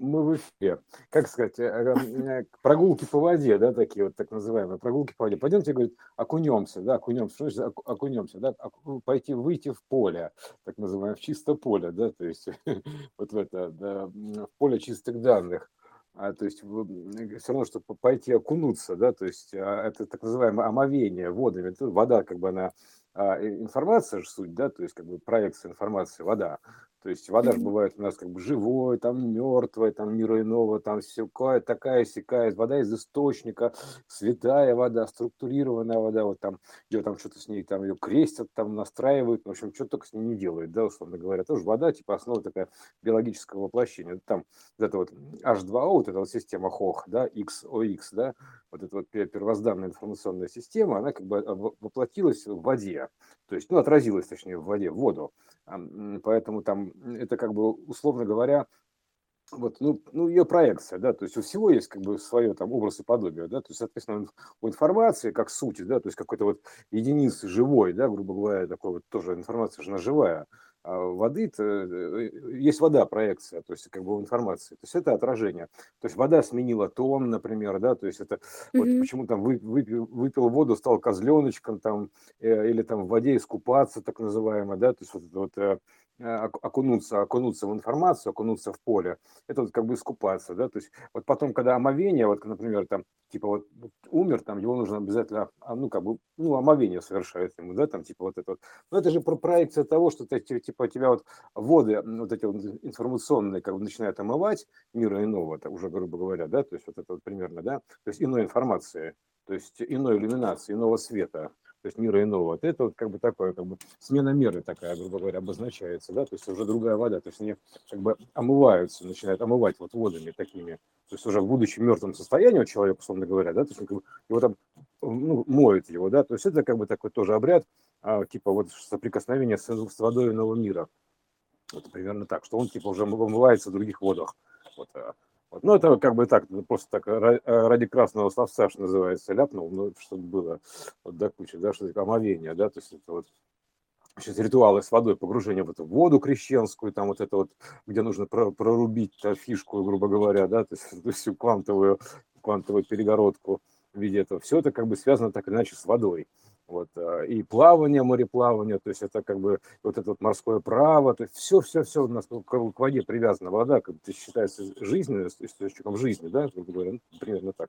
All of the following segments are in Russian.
мы в эфире. Как сказать, э, э, прогулки по воде, да, такие вот так называемые прогулки по воде. Пойдемте, говорит, окунемся, да, окунемся. Что значит окунемся, да? Ну, пойти, выйти в поле, так называемое, в чисто поле, да, то есть вот в это, да, в поле чистых данных. А, то есть все равно, чтобы пойти окунуться, да, то есть а, это так называемое омовение водами. Вода, как бы она а, информация же суть, да, то есть как бы проекция информации, вода. То есть вода же бывает у нас как бы живой, там мертвая, там мира иного, там всякая, такая, сякая, вода из источника, святая вода, структурированная вода, вот там ее там что-то с ней, там ее крестят, там настраивают, в общем, что только с ней не делают, да, условно говоря. Тоже вода, типа основа такая биологического воплощения. Там вот это вот H2O, вот эта вот система ХОХ, да, XOX, да, вот эта вот первозданная информационная система, она как бы а, воплотилась в воде, то есть, ну, отразилась, точнее, в воде, в воду. Поэтому там это как бы, условно говоря, вот, ну, ну, ее проекция, да, то есть у всего есть как бы свое там образ и подобие, да, то есть, соответственно, у информации как сути, да, то есть какой-то вот единицы живой, да, грубо говоря, такой вот тоже информация же живая, а воды э, есть вода проекция, то есть как бы в информации, то есть это отражение. То есть вода сменила тон, например, да, то есть это вот почему там вы, выпил, выпил воду, стал козленочком там, э, или там в воде искупаться, так называемое, да, то есть вот вот Э, окунуться, окунуться в информацию, окунуться в поле, это вот как бы искупаться, да, то есть вот потом, когда омовение, вот, например, там, типа вот умер, там, его нужно обязательно, а, ну, как бы, ну, омовение совершает ему, да, там, типа вот это вот, но это же про проекция того, что ты, типа, тебя вот воды, вот эти вот информационные, как бы начинают омывать мира иного, так уже, грубо говоря, да, то есть вот это вот примерно, да, то есть иной информации, то есть иной иллюминации, иного света, то есть мира иного. Вот это вот как бы такое, как бы смена меры такая, грубо говоря, обозначается, да, то есть уже другая вода, то есть они как бы омываются, начинают омывать вот водами такими, то есть уже в будущем мертвом состоянии у человека, условно говоря, да, то есть как бы его там ну, моют его, да, то есть это как бы такой тоже обряд, а, типа вот соприкосновение с, с водой иного мира. Вот примерно так, что он типа уже омывается в других водах. Вот, а, вот. Ну, это как бы так, просто так э, ради красного словца, что называется, ляпнул, ну, чтобы было вот до кучи, да, что такое омовение, да, то есть это вот сейчас ритуалы с водой, погружение в эту воду крещенскую, там вот это вот, где нужно прорубить фишку, грубо говоря, да, то есть всю квантовую, квантовую перегородку в виде этого. Все это как бы связано так или иначе с водой вот, а, и плавание, мореплавание, то есть это как бы вот это вот морское право, то есть все, все, все у нас к воде привязана, вода как бы считается жизненным источником жизни, да, грубо говоря, ну, примерно так.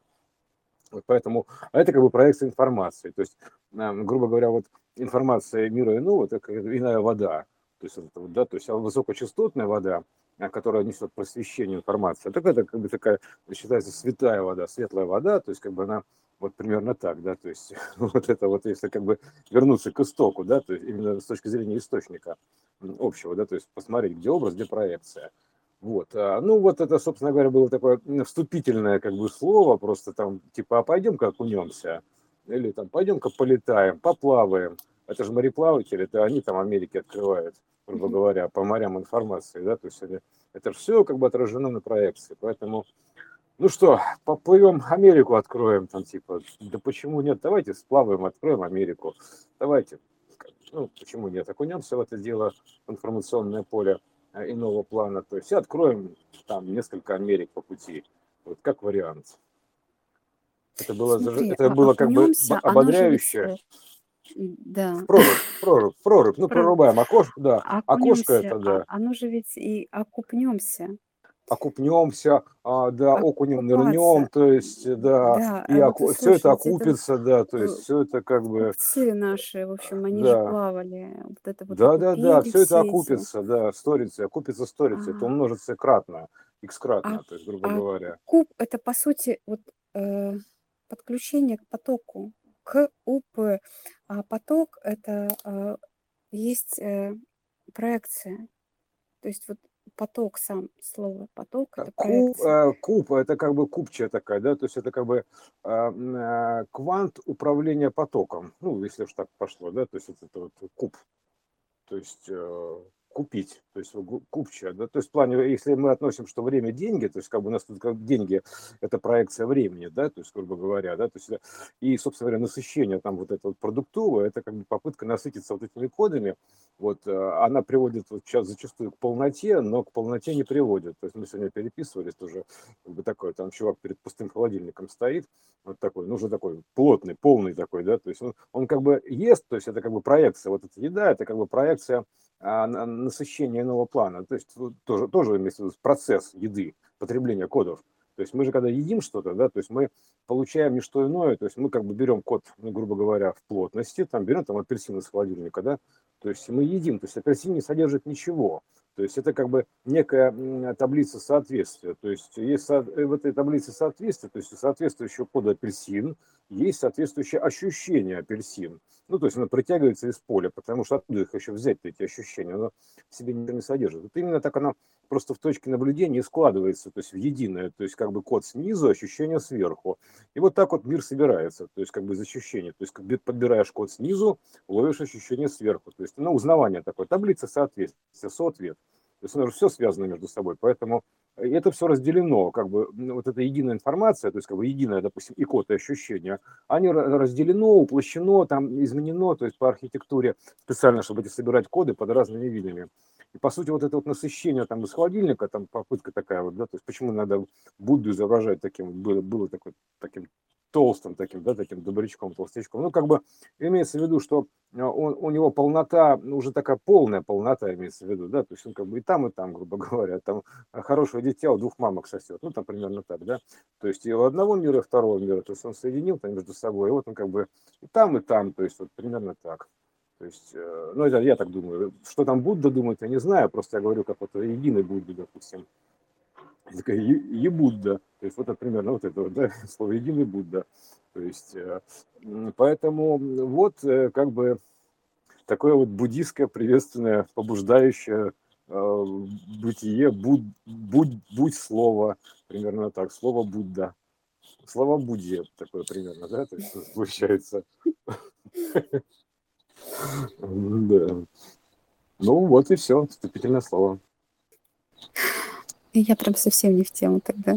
Вот поэтому, а это как бы проекция информации, то есть, грубо говоря, вот информация мира иного, это как иная вода, то есть, это, да, то есть а высокочастотная вода, а, которая несет просвещение информации, так это как бы такая считается святая вода, светлая вода, то есть как бы она вот примерно так, да, то есть вот это вот, если как бы вернуться к истоку, да, то есть именно с точки зрения источника общего, да, то есть посмотреть, где образ, где проекция. Вот, а, ну вот это, собственно говоря, было такое вступительное как бы слово, просто там типа, а пойдем-ка окунемся, или там пойдем-ка полетаем, поплаваем. Это же мореплаватели, это они там Америки открывают, грубо говоря, по морям информации, да, то есть это, это все как бы отражено на проекции, поэтому ну что, поплывем Америку откроем, там типа, да почему нет, давайте сплаваем, откроем Америку, давайте, ну почему нет, окунемся в это дело, информационное поле э, иного плана, то есть откроем там несколько Америк по пути, вот как вариант. Это было, Смотри, это а было как бы ободряюще. Да. Прорубь, прорубь, прорубь. Ну, прорубаем окошко, да. Окошко это, да. А, оно же ведь и окупнемся окупнемся, а, да, окунем нырнем, то есть, да, Да, и а оку- вот все это окупится, да, то э, есть все это как бы, купцы наши, в общем, они же да, плавали, вот это вот да, да, да, все это все эти. окупится, да, сторится, окупится, сторится, это А, умножится кратно, а, x-кратно, то есть, грубо а говоря. куб это по сути вот э, подключение к потоку, к УП, а поток это э, есть э, проекция, то есть вот поток сам, слово поток это Ку, проекция. э, куб, это как бы купчая такая, да, то есть это как бы э, э, квант управления потоком, ну, если уж так пошло, да, то есть это, это вот куб, то есть, э, купить, то есть купчая, да, то есть в плане, если мы относим, что время деньги, то есть как бы у нас тут как деньги это проекция времени, да, то есть грубо говоря, да, то есть и, собственно говоря, насыщение там вот это вот продуктовое, это как бы попытка насытиться вот этими кодами, вот э, она приводит вот сейчас зачастую к полноте, но к полноте не приводит, то есть мы сегодня переписывались тоже, как бы такой, там чувак перед пустым холодильником стоит, вот такой, ну уже такой плотный, полный такой, да, то есть он, он как бы ест, то есть это как бы проекция, вот эта еда, это как бы проекция а, насыщения иного плана, то есть тоже, тоже имеется в виду процесс еды, потребления кодов. То есть мы же когда едим что-то, да, то есть мы получаем не что иное, то есть мы как бы берем код, ну, грубо говоря, в плотности, там берем там апельсин из холодильника, да, то есть мы едим, то есть апельсин не содержит ничего, то есть это как бы некая таблица соответствия. То есть есть э, в этой таблице соответствия, то есть соответствующего кода апельсин, есть соответствующее ощущение апельсин. Ну, то есть оно притягивается из поля, потому что откуда их еще взять, эти ощущения? Оно в себе ничего не содержит. Вот именно так оно просто в точке наблюдения складывается, то есть в единое, то есть как бы код снизу, ощущение сверху. И вот так вот мир собирается, то есть как бы из ощущения. То есть как бы подбираешь код снизу, ловишь ощущение сверху. То есть ну, узнавание такое, таблица соответствия, соответ. То есть оно же все связано между собой, поэтому это все разделено, как бы вот эта единая информация, то есть как бы единая, допустим, и код, и ощущения, они разделено, уплощено, там изменено, то есть по архитектуре специально, чтобы эти собирать коды под разными видами. И по сути вот это вот насыщение там из холодильника, там попытка такая вот, да, то есть почему надо Будду изображать таким, было, было такой, таким толстым таким, да, таким добрячком, толстячком. Ну, как бы имеется в виду, что а, он, у него полнота, ну, уже такая полная полнота имеется в виду, да, то есть он как бы и там, и там, грубо говоря, там хорошего дитя у двух мамок сосет, ну, там примерно так, да, то есть и у одного мира, и второго мира, то есть он соединил там между собой, и вот он как бы и там, и там, то есть вот примерно так. То есть, э, ну, это я так думаю. Что там Будда думает, я не знаю, просто я говорю, как вот единый Будда, допустим такая ебудда. То есть вот это примерно вот это вот, да, слово единый Будда. То есть э, поэтому вот э, как бы такое вот буддийское приветственное, побуждающее бытие, будь, будь, будь слово, примерно так, слово Будда. Слово Будде такое примерно, да, то есть получается. Да. Ну вот и все, вступительное слово. Я прям совсем не в тему тогда.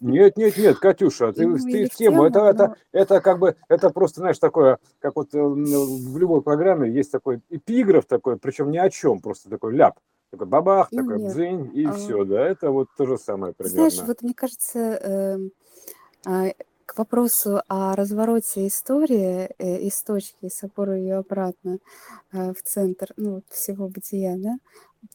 Нет, нет, нет, Катюша, ты, ну, ты в тему. Это, но... это, это как бы, это просто, знаешь, такое, как вот э, в любой программе есть такой эпиграф такой, причем ни о чем, просто такой ляп. Такой бабах, ну, такой нет. дзынь, и а... все, да, это вот то же самое примерно. Знаешь, вот мне кажется, э, э, к вопросу о развороте истории э, из точки, из опоры ее обратно э, в центр ну, всего бытия, да,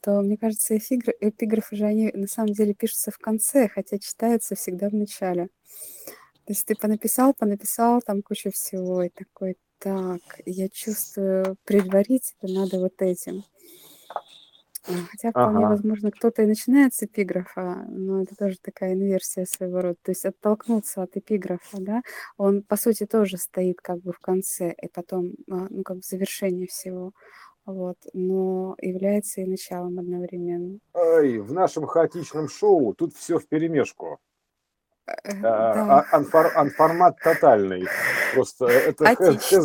то, мне кажется, эпиграфы же, они на самом деле пишутся в конце, хотя читаются всегда в начале. То есть ты понаписал, понаписал там кучу всего, и такой, так, я чувствую, предварить это надо вот этим. А, хотя вполне ага. возможно, кто-то и начинает с эпиграфа, но это тоже такая инверсия своего рода. То есть оттолкнуться от эпиграфа, да, он по сути тоже стоит как бы в конце, и потом, а, ну, как бы завершение всего. Вот, но является и началом одновременно. Ай, в нашем хаотичном шоу тут все в перемешку. Э, да. А, анфор, анформат тотальный. Просто это да, ха,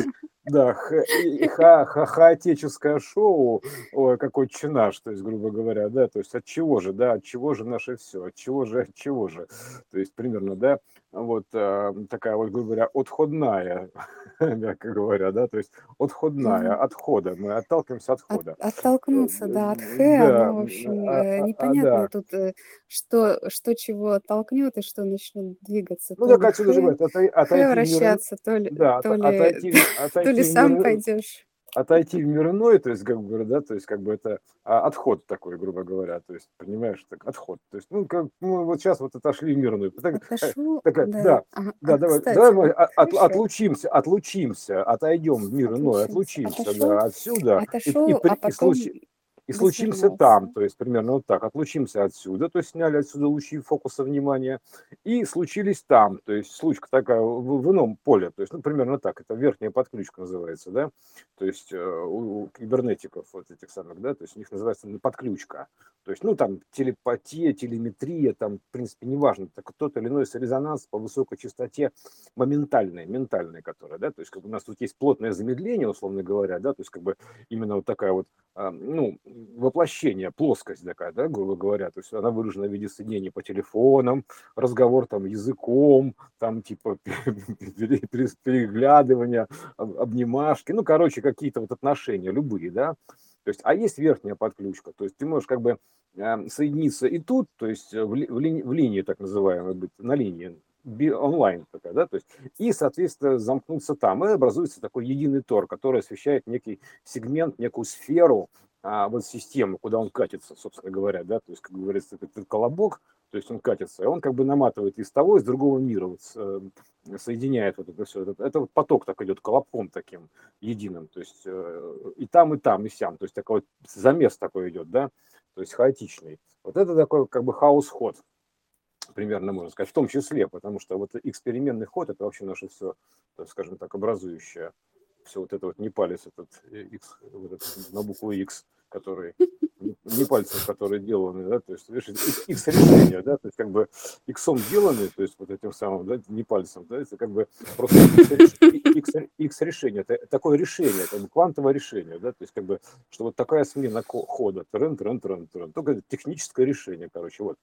ха, хаотическое шоу, ой, какой чинаш, то есть, грубо говоря, да, то есть от чего же, да, от чего же наше все, от чего же, от чего же, то есть примерно, да, вот э, такая вот, грубо говоря, отходная, мягко говоря, да, то есть отходная, отхода, мы отталкиваемся от хода. От, оттолкнуться, да, от хэ, да, ну, в общем, а, непонятно а, да. тут, э, что, что чего оттолкнет и что начнет двигаться. Ну, так отсюда же это, отойти вращаться, то ли, да, то, ли, отойти, ли сам мир, пойдешь отойти в мир иной, то есть, как бы, да, то есть, как бы это а, отход такой, грубо говоря, то есть, понимаешь, так, отход, то есть, ну, как, мы вот сейчас вот отошли в мир иной. Так, Отошу, такая, да, да, ага. да а, давай, кстати, давай мы от, отлучимся, отлучимся, отойдем в мир иной, отлучимся, отошел, да, отсюда, отошел, и, и, а потом... и, и случимся там, то есть примерно вот так, отлучимся отсюда, то есть сняли отсюда лучи фокуса внимания, и случились там, то есть случка такая в, в ином поле, то есть, ну, примерно так, это верхняя подключка называется, да, то есть э, у, у кибернетиков вот этих самых, да, то есть у них называется подключка, то есть, ну, там телепатия, телеметрия, там, в принципе, неважно, так тот или иной резонанс по высокой частоте моментальный, ментальный, который, да, то есть как бы у нас тут есть плотное замедление, условно говоря, да, то есть как бы именно вот такая вот, а, ну, воплощение, плоскость такая, да, грубо говоря, то есть она выражена в виде соединений по телефонам, разговор там языком, там типа переглядывания, обнимашки, ну, короче, какие-то вот отношения любые, да, то есть, а есть верхняя подключка, то есть ты можешь как бы эм, соединиться и тут, то есть в, ли, в, линии, в линии так называемой быть, на линии, онлайн такая, да, то есть, и, соответственно, замкнуться там, и образуется такой единый тор, который освещает некий сегмент, некую сферу а, вот системы, куда он катится, собственно говоря, да, то есть, как говорится, этот колобок, то есть он катится, и он как бы наматывает из того, из другого мира, вот, э, соединяет вот это все. Это, это вот поток так идет колобком таким единым, то есть э, и там, и там, и сям, то есть такой вот замес такой идет, да, то есть хаотичный. Вот это такой как бы хаос-ход, примерно можно сказать, в том числе, потому что вот экспериментный ход – это вообще наше все, скажем так, образующее. Все вот это вот не палец, этот X, вот этот, на букву X, который не пальцем, которые деланы, да, то есть, видишь, X решения, да, то есть, как бы иксом деланы, то есть, вот этим самым, да, не пальцем, да, это как бы просто X, X решение, это такое решение, как бы квантовое решение, да, то есть, как бы, что вот такая смена хода, трен, трен, трен, трен, только техническое решение, короче, вот.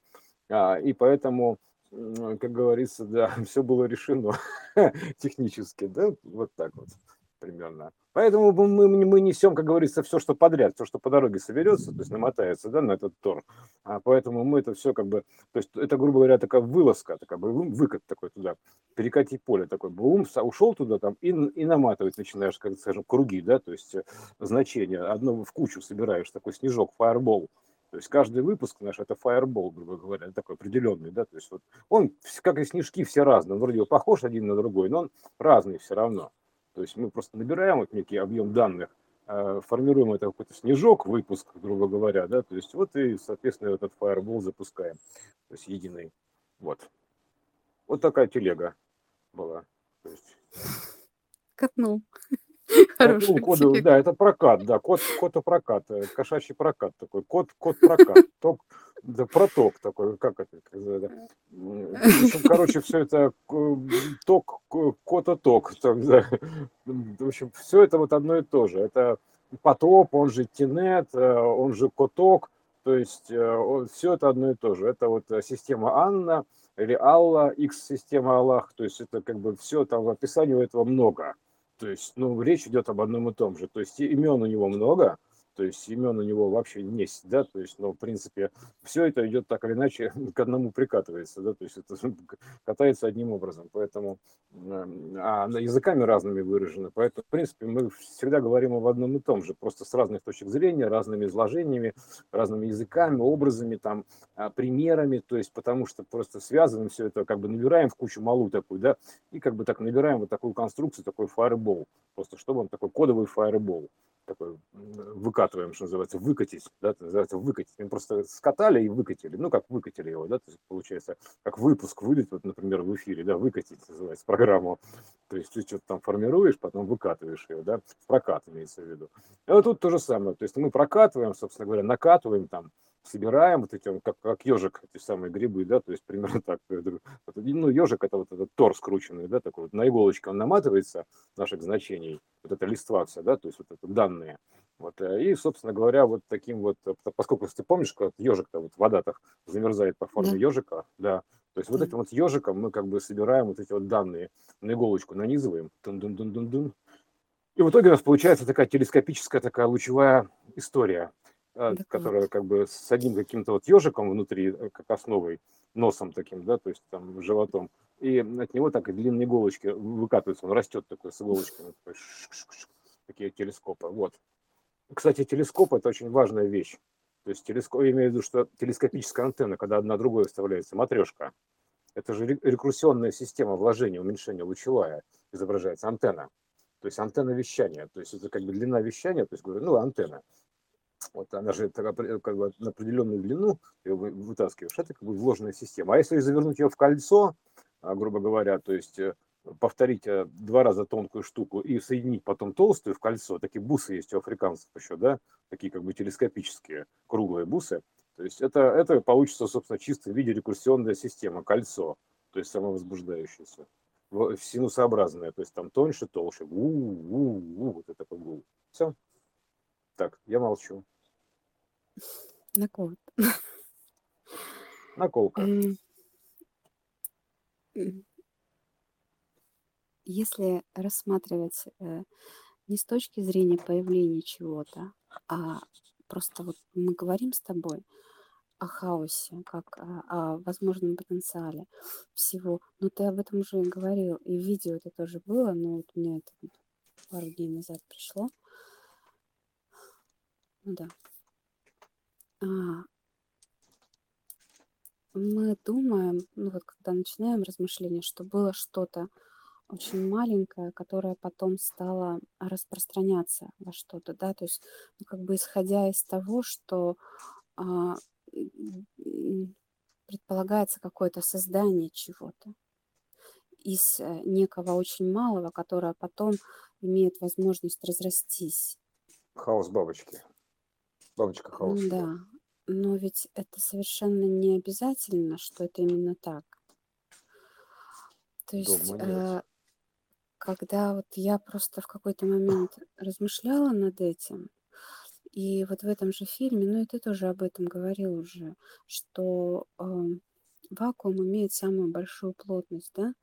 А, и поэтому, как говорится, да, все было решено технически, да, вот так вот примерно. Поэтому мы, мы несем, как говорится, все, что подряд, все, что по дороге соберется, то есть намотается, да, на этот тор. А поэтому мы это все как бы, то есть это, грубо говоря, такая вылазка, такая выкат такой туда, перекати поле такой, бум, ушел туда там и, и наматывать начинаешь, как скажем, круги, да, то есть э, значение, одно в кучу собираешь, такой снежок, фаербол, то есть каждый выпуск наш это фаербол, грубо говоря, такой определенный, да, то есть вот он, как и снежки, все разные, он вроде похож один на другой, но он разный все равно. То есть мы просто набираем вот некий объем данных, э, формируем это какой-то снежок, выпуск, грубо говоря, да, то есть вот и, соответственно, этот фаербол запускаем, то есть единый. Вот. Вот такая телега была. То есть... Катнул. Хороший коду, да, это прокат, да, код, код прокат, э, кошачий прокат такой, код, код прокат, ток, да, проток такой, как это, общем, короче, все это ток, кота ток, там, да. в общем, все это вот одно и то же, это потоп, он же тинет, э, он же коток, то есть э, все это одно и то же, это вот система Анна или Алла, X-система Аллах, то есть это как бы все там в описании у этого много, то есть, ну, речь идет об одном и том же. То есть имен у него много, то есть имен у него вообще есть, да, то есть, но в принципе все это идет так или иначе к одному прикатывается, да, то есть это катается одним образом, поэтому, а языками разными выражено, поэтому, в принципе, мы всегда говорим об одном и том же, просто с разных точек зрения, разными изложениями, разными языками, образами, там, а, примерами, то есть потому что просто связываем все это, как бы набираем в кучу малу такую, да, и как бы так набираем вот такую конструкцию, такой фаербол, просто чтобы он такой кодовый фаербол такой выкатываем, что называется, выкатить, да, называется выкатить. Мы просто скатали и выкатили, ну, как выкатили его, да, то есть получается, как выпуск выйдет, вот, например, в эфире, да, выкатить называется программу. То есть ты что-то там формируешь, потом выкатываешь ее, да, прокат имеется в виду. И вот тут то же самое, то есть мы прокатываем, собственно говоря, накатываем там, собираем вот эти, как, как ежик, эти самые грибы, да, то есть примерно так. Ну, ежик это вот этот тор скрученный, да, такой вот на иголочке он наматывается, наших значений, вот эта листвация, да, то есть вот это данные. Вот, э, и, собственно говоря, вот таким вот, э, поскольку ты помнишь, как ежик-то вот вода так замерзает по форме да. ежика, да, то есть вот этим вот ежиком мы как бы собираем вот эти вот данные на иголочку, нанизываем, дун -дун -дун -дун -дун, и в итоге у нас получается такая телескопическая такая лучевая история. А, которая как бы с одним каким-то вот ежиком внутри, э, как основой, носом таким, да, то есть там животом, и от него так и длинные иголочки выкатываются, он растет такой с иголочками, такой такие телескопы, вот. Кстати, телескоп – это очень важная вещь. То есть телескоп, я имею в виду, что телескопическая антенна, когда одна другой вставляется, матрешка, это же рекурсионная система вложения, уменьшения лучевая изображается, антенна. То есть антенна вещания, то есть это как бы длина вещания, то есть говорю, ну, антенна. Вот она же как бы на определенную длину вытаскиваешь, это как бы вложенная система. А если завернуть ее в кольцо, а, грубо говоря, то есть э, повторить э, два раза тонкую штуку и соединить потом толстую в кольцо, такие бусы есть у африканцев еще, да, такие как бы телескопические круглые бусы, то есть это, это получится, собственно, чисто в виде рекурсионная система, кольцо, то есть самовозбуждающееся, синусообразное, то есть там тоньше, толще, у, у, у, вот это такой. Все. Так, я молчу. Так вот. Наколка. Если рассматривать э, не с точки зрения появления чего-то, а просто вот мы говорим с тобой о хаосе, как о, о возможном потенциале всего. Но ты об этом уже говорил, и в видео это тоже было, но вот мне это пару дней назад пришло. Ну да. А, мы думаем, ну вот когда начинаем размышления, что было что-то очень маленькое, которое потом стало распространяться во что-то, да, то есть, ну, как бы исходя из того, что а, предполагается какое-то создание чего-то из э, некого очень малого, которое потом имеет возможность разрастись. Хаос бабочки. Бабочка хаоса. да. Но ведь это совершенно не обязательно, что это именно так. То есть, э, когда вот я просто в какой-то момент размышляла над этим, и вот в этом же фильме, ну и ты тоже об этом говорил уже, что эм, вакуум имеет самую большую плотность, да?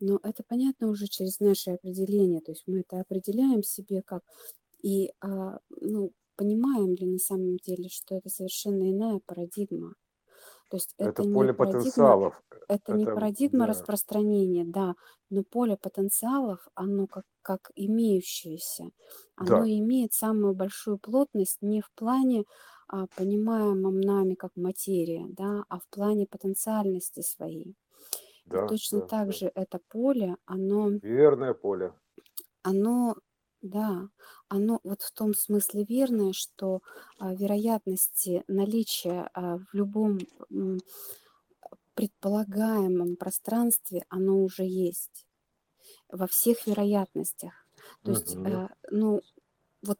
Но это понятно уже через наше определение, то есть мы это определяем себе как, и а, ну, понимаем ли на самом деле, что это совершенно иная парадигма. То есть Это это не поле парадигма потенциалов. это не Это, парадигма да, распространения, да, но поле потенциалов, оно как, как имеющееся, оно да, имеет самую большую плотность не в плане а, понимаемом нами как материя, да, а в плане потенциальности своей. И да, точно да, так да. же это поле, оно, Верное поле. оно, да, оно вот в том смысле верное, что а, вероятности наличия а, в любом м, предполагаемом пространстве, оно уже есть во всех вероятностях. То есть, Мгм. э, ну, вот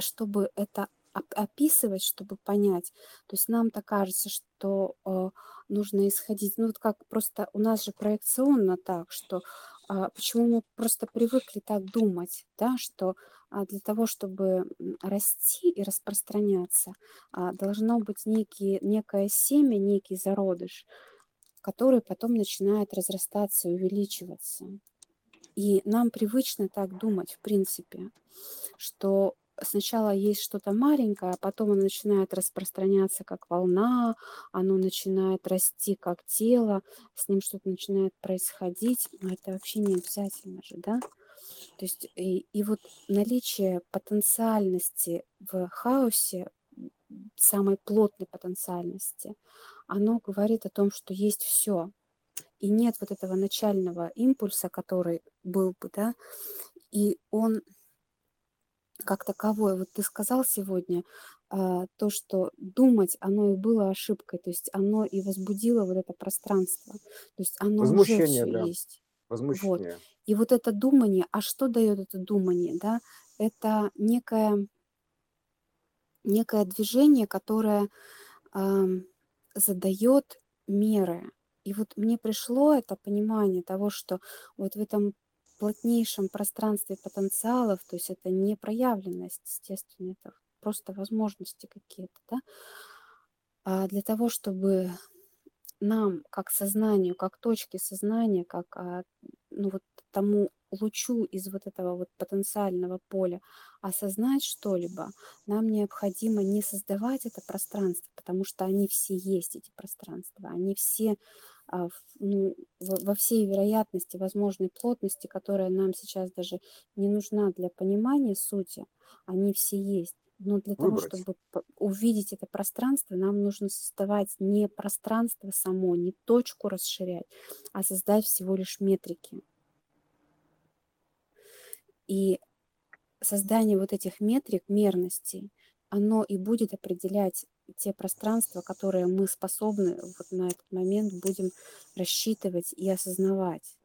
чтобы это оп- описывать, чтобы понять, то есть нам-то кажется, что э, нужно исходить, ну вот как просто у нас же проекционно так, что а, почему мы просто привыкли так думать, да, что а, для того, чтобы расти и распространяться, а, должно быть некие, некое семя, некий зародыш, который потом начинает разрастаться и увеличиваться. И нам привычно так думать, в принципе, что сначала есть что-то маленькое, а потом оно начинает распространяться как волна, оно начинает расти как тело, с ним что-то начинает происходить, это вообще не обязательно же, да? То есть и, и вот наличие потенциальности в хаосе, самой плотной потенциальности, оно говорит о том, что есть все, и нет вот этого начального импульса, который был бы, да, и он как таковой, вот ты сказал сегодня, а, то, что думать, оно и было ошибкой, то есть оно и возбудило вот это пространство, то есть оно уже Возмущение, все да. есть. Вот. Возмущение. И вот это думание, а что дает это думание, да? Это некое, некое движение, которое ам, задает меры. И вот мне пришло это понимание того, что вот в этом плотнейшем пространстве потенциалов, то есть это не проявленность, естественно, это просто возможности какие-то, да, а для того, чтобы нам, как сознанию, как точке сознания, как а, ну, вот тому лучу из вот этого вот потенциального поля осознать что-либо, нам необходимо не создавать это пространство, потому что они все есть, эти пространства, они все во во всей вероятности, возможной плотности, которая нам сейчас даже не нужна для понимания сути, они все есть. Но для того, Выбрать. чтобы п- увидеть это пространство, нам нужно создавать не пространство само, не точку расширять, а создать всего лишь метрики. И создание вот этих метрик, мерностей, оно и будет определять те пространства, которые мы способны вот на этот момент будем рассчитывать и осознавать.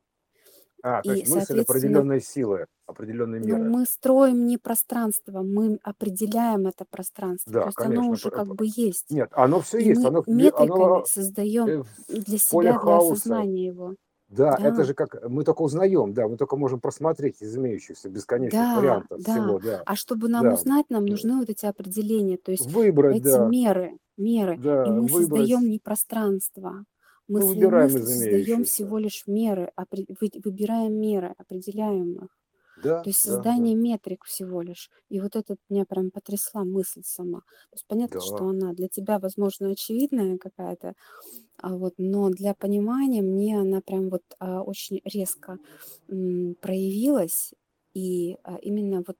А, то И, есть мысль определенной силы, определенной ну, меры. мы строим не пространство, мы определяем это пространство. То Да, есть оно конечно. уже п- как бы есть. Нет, оно все И есть. мы Оно, метриками оно создаем э, для себя, для хаоса. осознания его. Да, это Да, же как мы только узнаем, да, мы только можем просмотреть из имеющихся бесконечных да, вариантов да. всего, да, А чтобы нам да. узнать, нам нужны вот эти определения, то есть Выбрать, эти да, меры, меры. И да, мы создаем выбрать. не пространство. Мы Мы выбираем создаем всего лишь меры, вы- выбираем меры, определяем их. Да, То есть да, да, создание метрик всего лишь. И вот это меня прям потрясла мысль сама. То есть понятно, что да. она для тебя, возможно, очевидная какая-то, а вот, но для понимания мне она прям вот а, очень резко м, проявилась и а, именно вот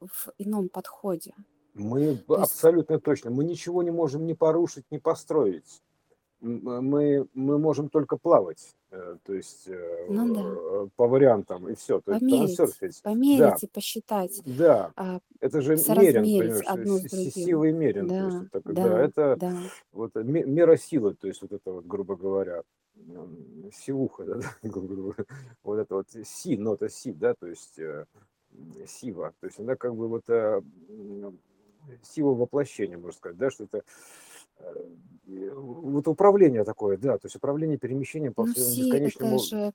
в ином подходе. Мы То есть, абсолютно точно, мы ничего не можем ни порушить, ни построить. Мы, мы можем только плавать, э, то есть э, ну да, э, по вариантам и все, то есть померить. Да, померить и посчитать, да, а, это же мерен, понимаешь, одно с другим. силой мерен, то есть Да, это, да, да, это да. вот ме- мера силы, то есть вот это вот, грубо говоря, м, силуха, да, грубо говоря, вот это вот си, нота си, да, то есть сива, то есть она как бы вот сила воплощения, можно сказать, да, что это вот управление такое, да, то есть управление перемещением по Ну, бесконечному, это же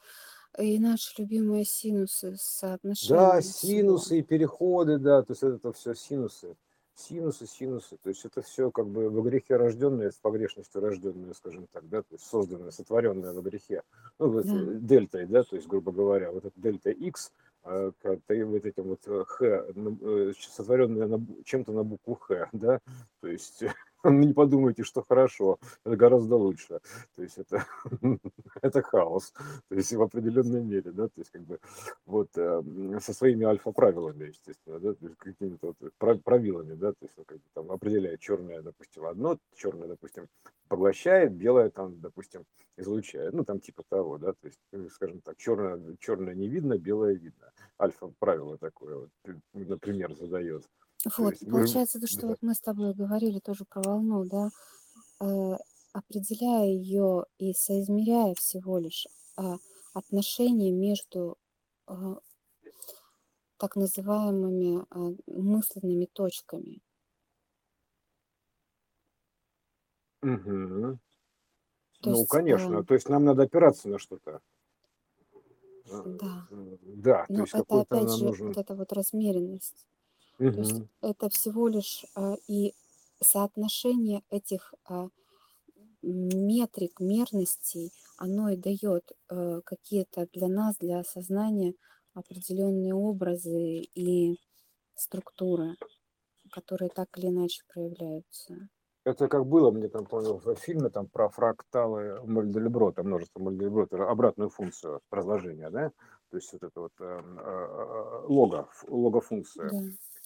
и наши любимые синусы, да, соотношение всего. синусы и переходы, да, то есть это все синусы, синусы, синусы, то есть это все как бы во грехе рожденное, с погрешностью рожденное, скажем так, да, то есть созданное, сотворенное во грехе, ну, Да, э, дельтой, да, то есть, грубо говоря, вот это дельта X, а, вот этим вот э, Х, э, сотворенное на чем-то на букву Х, да, то есть не подумайте, что хорошо, это гораздо лучше, то есть это, это хаос, то есть в определенной мере, да, то есть как бы вот э, м, со своими альфа-правилами, естественно, да, то есть какими-то вот прав- правилами, да, то есть ну, как бы там определяет черное, допустим, одно, черное, допустим, поглощает, белое там, допустим, излучает, ну там типа того, да, то есть, э, скажем так, черное, черное не видно, белое видно, альфа-правило такое, вот, например, задает, вот, есть получается то, что да, вот мы с тобой говорили тоже про волну, да, э, определяя ее и соизмеряя всего лишь а, отношения между а, так называемыми а, мысленными точками. Мгм. То ну, есть, конечно, а, то есть нам надо опираться на что-то, Э, да, э, да, то но есть это опять же нужен, вот эта вот размеренность. То есть это всего лишь а, и соотношение этих а, метрик, мерностей, оно и дает э, какие-то для нас, для сознания определенные образы и структуры, которые так или иначе проявляются. Это как было, мне там понял, в фильме там про фракталы Мольдельброта, множество Мольдельброта, обратную функцию разложения, да, то есть вот это вот э, э, лого, логофункция. Да.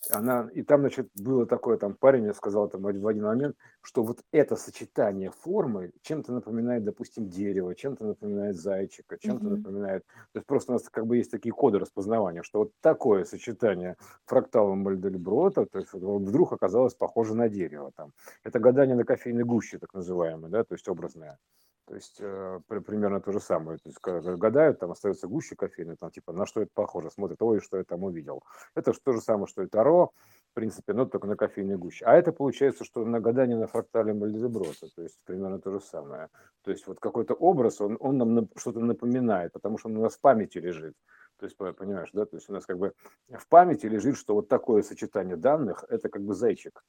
Она, и там, значит, было такое, там парень мне сказал там в один момент, что вот это сочетание формы чем-то напоминает, допустим, дерево, чем-то напоминает зайчика, чем-то Мгм. напоминает, то есть просто у нас как бы есть такие коды распознавания, что вот такое сочетание фрактала Мольдельброта, то есть вот вдруг оказалось похоже на дерево там. Это гадание на кофейной гуще, так называемое, да, то есть образное. То есть э, при- примерно то же самое. То есть гадают, там остается гуще кофейной, там типа на что это похоже, смотрят, ой, что я там увидел. Это то же самое, что и Таро, в принципе, но только на кофейной гуще. А это получается, что на гадание на фрактале Мальдеброта, то есть примерно то же самое. То есть вот какой-то образ, он, он нам что-то напоминает, потому что он у нас в памяти лежит. То есть, по- понимаешь, да, то есть у нас как бы в памяти лежит, что вот такое сочетание данных, это как бы зайчик,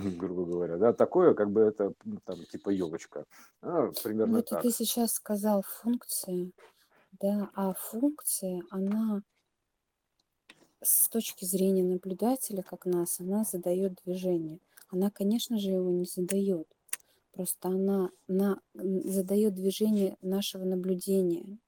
грубо говоря, да, такое, как бы это там типа елочка, А, примерно Вот и так. ты сейчас сказал функция, да, а функция, она с точки зрения наблюдателя, как нас, она задает движение. Она, конечно же, его не задает. Просто она на, задает движение нашего наблюдения.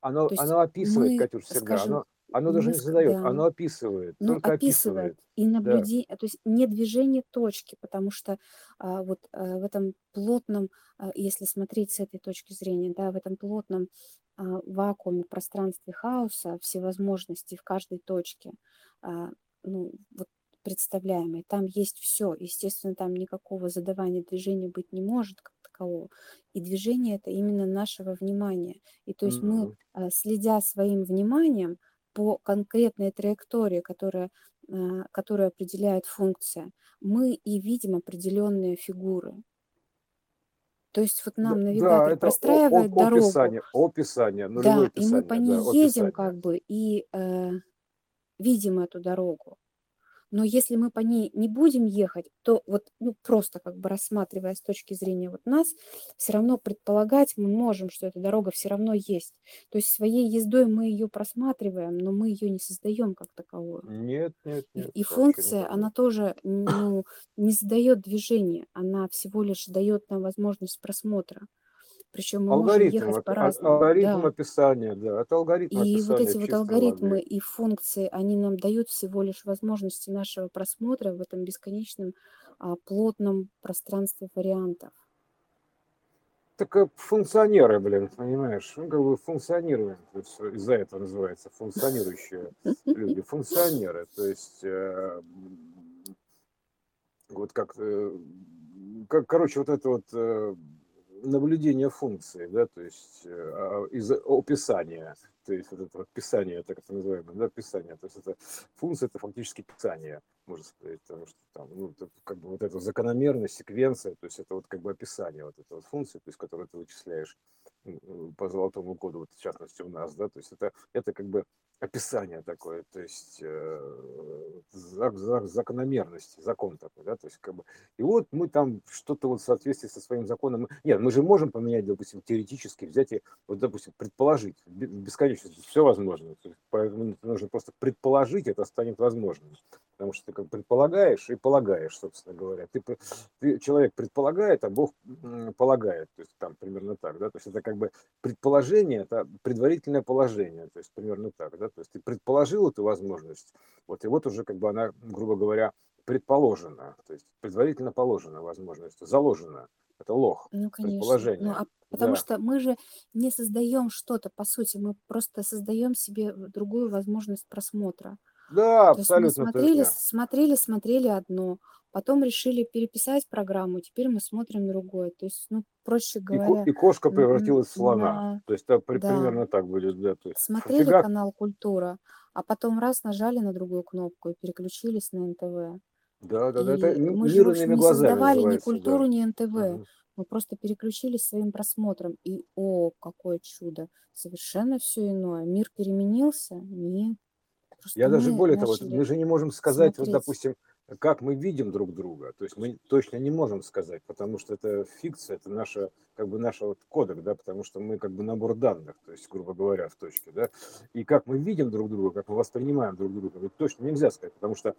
Оно, оно описывает, мы, Катюш, всегда, скажем, оно, оно даже мы, не задает, да, оно описывает, ну, только описывает описывает, и да. наблюдение, то есть не движение точки, потому что а, вот а, в этом плотном, а, если смотреть с этой точки зрения, да, в этом плотном а, вакууме, пространстве хаоса, всевозможностей в каждой точке, а, ну, вот представляемой, там есть все, естественно, там никакого задавания движения быть не может как такового, и движение это именно нашего внимания, и то есть мы, Мгм. а, следя своим вниманием, по конкретной траектории, которая, а, которую определяет функция, мы и видим определенные фигуры. То есть вот Да, нам да, навигатор это о- о- простраивает дорогу, описание, описание, да, и мы по описание, да, ней едем описание. как бы и э, видим эту дорогу. Но если мы по ней не будем ехать, то вот ну, просто как бы рассматривая с точки зрения вот нас, все равно предполагать мы можем, что эта дорога все равно есть. То есть своей ездой мы ее просматриваем, но мы ее не создаем как таковую. Нет, нет, И, нет, и вообще функция, нет. она тоже ну, не задает движения, она всего лишь дает нам возможность просмотра. Причем мы можем Алгоритм, ехать опи- а- по-разному, алгоритм да. описания, да, это алгоритм И вот описания эти вот алгоритмы воды. и функции, они нам дают всего лишь возможности нашего просмотра в этом бесконечном а, плотном пространстве вариантов. Так э, функционеры, блин, понимаешь, ну, как бы есть из-за этого называется функционирующие люди, функционеры, то есть э, вот как, э, как, короче, вот это вот наблюдение функции, да, то есть э, а, из описания, то есть вот это вот писание, так это называемое, да, писание, то есть это функция, это фактически писание, можно сказать, потому что там, ну, это как бы вот эта закономерность, секвенция, то есть это вот как бы описание вот этой вот функции, то есть которую ты вычисляешь по золотому коду, вот в частности у нас, да, то есть это, это как бы описание такое, то есть э, зак- зак- закономерность, закон такой, да, то есть как бы, и вот мы там что-то вот в соответствии со своим законом, нет, мы же можем поменять, допустим, теоретически, взять и, вот, допустим, предположить, бе- бесконечность, все возможно, поэтому нужно просто предположить, это станет возможным, потому что ты как предполагаешь и полагаешь, собственно говоря, ты, ты- человек предполагает, а Бог полагает, то есть там примерно так, да, то есть это как бы предположение, это предварительное положение, то есть примерно так, да, то есть ты предположил эту возможность, вот и вот уже как бы она, грубо говоря, предположена, то есть предварительно положена возможность, заложена, это лох, Ну, конечно. Ну, предположение, а потому да, что мы же не создаем что-то, по сути, мы просто создаем себе другую возможность просмотра. да, То есть мы абсолютно смотрели, точно. смотрели, смотрели одно, потом решили переписать программу, теперь мы смотрим другое. То есть, ну, проще И, говоря, и кошка н- н- превратилась в слона, на, то есть при- да, примерно так будет, да, то есть смотрели фига, канал «Культура», а потом раз нажали на другую кнопку и переключились на НТВ. да, да, да, это И мы же, не создавали ни называется, да. культуру, ни НТВ. Мгм. Мы просто переключились своим просмотром. И, о, какое чудо! Совершенно все иное. Мир переменился? Нет. Просто Я даже более того, мы же не можем сказать, вот, смотреть. допустим, как мы видим друг друга. То есть мы точно не можем сказать, потому что это фикция, это наша, как бы наша вот кодек, да, потому что мы как бы набор данных, то есть, грубо говоря, в точке, да. И как мы видим друг друга, как мы воспринимаем друг друга, это точно нельзя сказать, потому что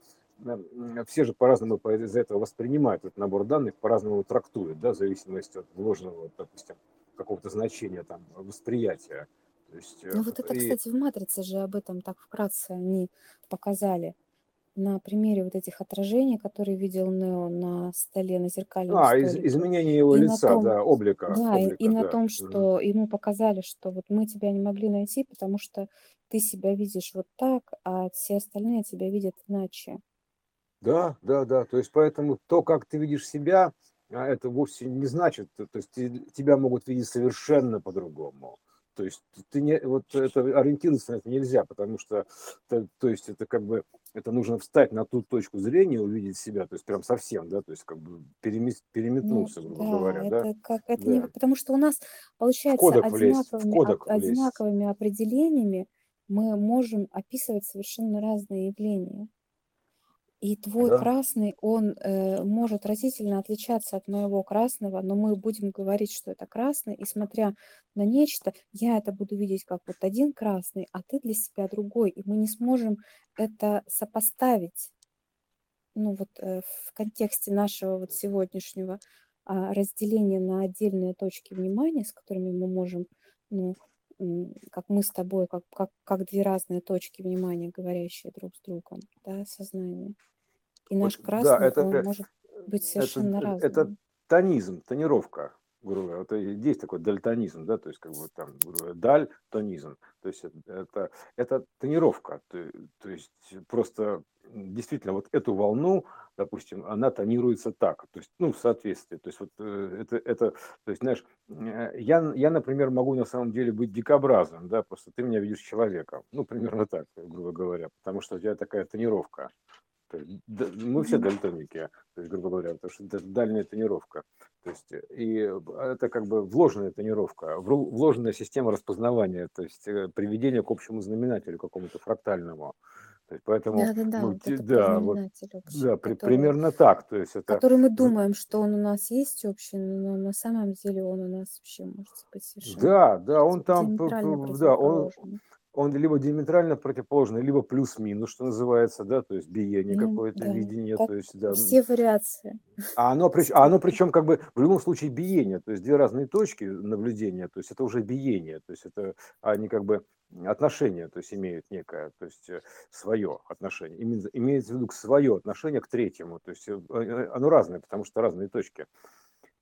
все же по-разному по- из-за этого воспринимают этот набор данных, по-разному трактуют, да, в зависимости от вложенного, допустим, какого-то значения там восприятия. То есть, э, Ну вот это, и, кстати, в «Матрице» же об этом так вкратце они показали. На примере вот этих отражений, которые видел Нео на столе, на зеркальном а, из- столике. изменение его И лица, том, да, облика, да, и, и облика, на да. том, что ему показали, что вот мы тебя не могли найти, потому что ты себя видишь вот так, а все остальные тебя видят иначе. Да, да, да. То есть поэтому то, как ты видишь себя, а, это вовсе не значит, то есть те- тебя могут видеть совершенно по-другому. То есть ты не, вот это ориентироваться на это нельзя, потому что, то, то есть это как бы, это нужно встать на ту точку зрения, увидеть себя, то есть прям совсем, да, то есть как бы перемес- Ну грубо да, говоря, да, это как это не да. потому что у нас получается кодек влезть, одинаковыми кодек влезть. одинаковыми определениями мы можем описывать совершенно разные явления. И твой Да, красный, он э, может разительно отличаться от моего красного, но мы будем говорить, что это красный, и смотря на нечто, я это буду видеть как вот один красный, а ты для себя другой, и мы не сможем это сопоставить, ну вот э, в контексте нашего вот сегодняшнего а, разделения на отдельные точки внимания, с которыми мы можем, ну, как мы с тобой, как, как, как две разные точки внимания, говорящие друг с другом, да, сознание. И вот, наш да, красный, это, он может быть это, совершенно это разным. тонизм, тонировка, грубо говоря. Вот есть такой дальтонизм, да, то есть как бы там, грубо говоря, даль, тонизм. То есть это, это, тонировка, то, то есть просто действительно вот эту волну, допустим, она тонируется так, то есть, ну, в соответствии. То есть вот э, это, это то есть, знаешь, э, я, я, например, могу на самом деле быть дикобразом, да, просто ты меня видишь человеком, ну, примерно так, грубо говоря, потому что у тебя такая тонировка. Мы все дальтоники, то есть, грубо говоря, потому что это дальняя тонировка. То есть, и это как бы вложенная тонировка, вложенная система распознавания, то есть э, приведение к общему знаменателю какому-то фрактальному. То есть поэтому, Да, да, да, ну, вот да, вот, общий, да, который, примерно так. То есть это, который мы думаем, что он у нас есть общий, но на самом деле он у нас вообще может быть совершенно да, да, он там, да, он. Он либо диаметрально противоположный, либо плюс-минус, что называется, да, то есть биение Ну, какое-то, да, видение, как то есть, да, все вариации. А оно, а оно причем как бы в любом случае биение, то есть две разные точки наблюдения, то есть это уже биение, то есть это они как бы отношения, то есть имеют некое, то есть э, свое отношение, имеется в виду свое отношение к третьему, то есть э, э, оно разное, потому что разные точки.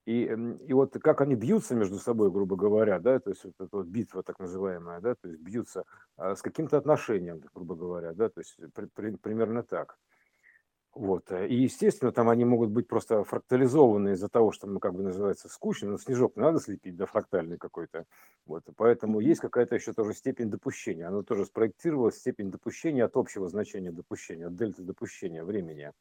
И, и вот как они бьются между собой, грубо говоря, да, то есть вот эта вот битва так называемая, да, то есть бьются а, с каким-то отношением, грубо говоря, да, то есть при- при- примерно так. Вот. э, И, естественно, там они могут быть просто фрактализованы из-за того, что, ну, как бы называется, скучно, но снежок надо слепить, да, фрактальный какой-то. Вот. Поэтому есть какая-то еще тоже степень допущения. Оно тоже спроектировалось, степень допущения от общего значения допущения, от дельты допущения времени.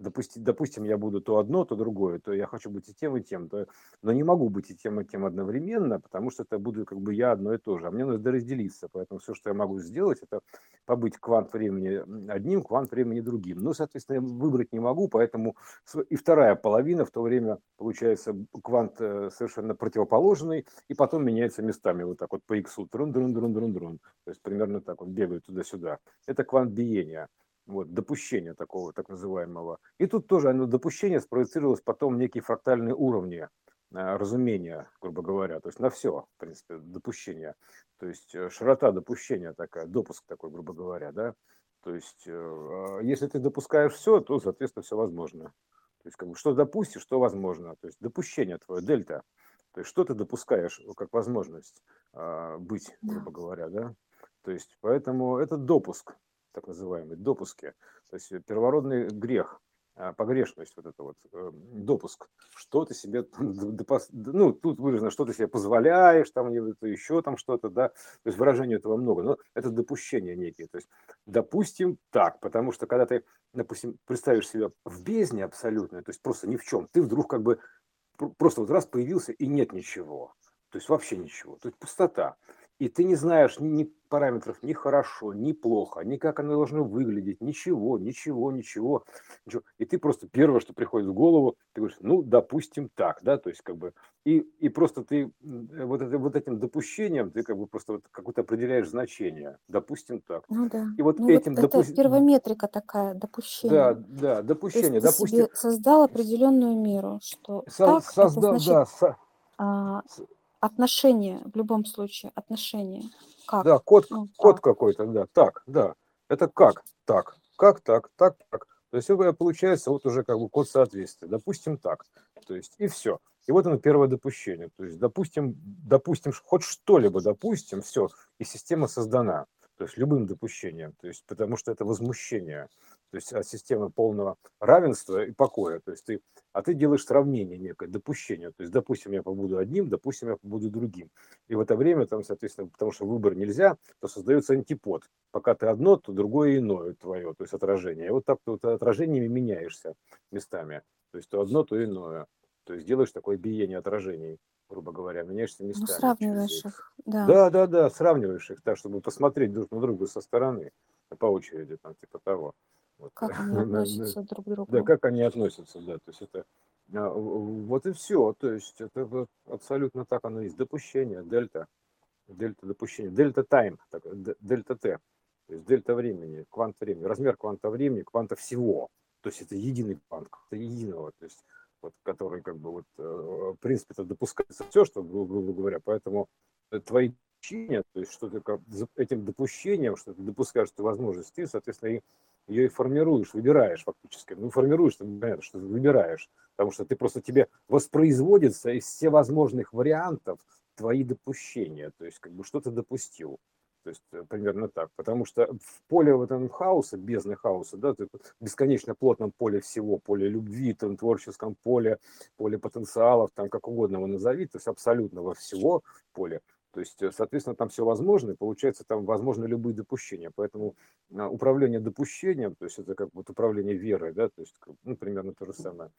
Допусти, допустим, я буду то одно, то другое, то я хочу быть и тем, и тем, то, но не могу быть и тем, и тем одновременно, потому что это буду как бы я одно и то же. А мне нужно разделиться, поэтому все, что я могу сделать, это побыть квант времени одним, квант времени другим. Ну, соответственно, я выбрать не могу, поэтому и вторая половина в то время получается квант э, совершенно противоположный, и потом меняется местами вот так вот по иксу, трун друн друн друн друн то есть примерно так вот бегают туда-сюда. Это квант биения, вот, допущение такого так называемого. И тут тоже оно допущение спроецировалось потом в некие фрактальные уровни э, разумения, грубо говоря, то есть на все, в принципе, допущение. То есть э, широта допущения такая, допуск такой, грубо говоря, да. То есть э, а если ты допускаешь все, то, соответственно, все возможно. То есть, как бы, что допустишь, что возможно. То есть, допущение твое, дельта. То есть, что ты допускаешь как возможность а, быть, грубо говоря, да. То есть, поэтому это допуск, так называемый, допуски. То есть, э, первородный грех, а, погрешность, вот это вот, э, допуск. Что ты себе, ну, тут выражено, что ты себе позволяешь, там, еще там что-то, да. То есть, выражений этого много, но это допущения некие. То есть, допустим, так, потому что когда ты, допустим, представишь себя в бездне абсолютной, то есть просто ни в чем, ты вдруг как бы пр- просто вот раз появился и нет ничего, то есть вообще ничего, то есть пустота. И ты не знаешь ни, ни параметров, ни хорошо, ни плохо, ни как оно должно выглядеть, ничего, ничего, ничего, ничего. И ты просто первое, что приходит в голову, ты говоришь, ну, допустим, так, да, то есть как бы, и, и просто ты э, вот, это, вот этим допущением, ты как бы просто вот какое-то определяешь значение, допустим, так. Ну да. И вот Ну вот этим, это допустим, первометрика такая, да, допущение. да, То есть допущение, ты допустим, себе создал определенную меру, что со- так, это создал, значит да, со- а, отношение, в любом случае, отношение. да, Как? код, Ну, код так. какой-то, да, так, да, это как, так, как так, так, так. То есть это получается вот уже как бы код соответствия, допустим, так, то есть и все. И вот оно первое допущение, то есть допустим, допустим, хоть что-либо допустим, все, и система создана, то есть любым допущением, то есть потому что это возмущение, то есть от системы полного равенства и покоя, то есть ты, а ты делаешь сравнение некое, допущение, то есть допустим я побуду одним, допустим я побуду другим, и в это время там, соответственно, потому что выбор нельзя, то создается антипод, пока ты одно, то другое иное твое, то есть отражение, и вот так ты вот отражениями меняешься местами, то есть то одно, то иное, то есть делаешь такое биение отражений, грубо говоря, меняешься Ну, местами. Через сравниваешь их, да. Да, да, да, сравниваешь их так, чтобы посмотреть друг на друга со стороны, по очереди, там, типа того. Вот. Как они относятся друг к Да, другу. как они относятся, да, то есть это а, вот и все, то есть это вот абсолютно так оно есть, допущение, дельта, дельта допущения, дельта тайм, так, дельта т, то есть дельта времени, квант времени, размер кванта времени, кванта всего, то есть это единый квант, это единого, то есть вот, который как бы вот, э, в принципе, это допускается все, что, гру- грубо говоря, поэтому твои допущения, то есть что ты как этим допущением, что ты допускаешь эту возможность, ты, соответственно, и ее и формируешь, выбираешь фактически. Ну, формируешь, это понятно, что выбираешь, потому что ты просто тебе воспроизводится из всевозможных вариантов твои допущения, то есть как бы что ты допустил. То есть э, примерно так. Потому что в поле в этом хаоса, бездны хаоса, да, ты бесконечно плотном поле всего, поле любви, там, творческом поле, поле потенциалов, там как угодно его назови, то есть абсолютно во всего поле, То есть, э, соответственно, там все возможно, и получается, там возможны любые допущения. Поэтому а, управление допущением, то есть это как вот управление верой, да, то есть, ну, примерно то же самое.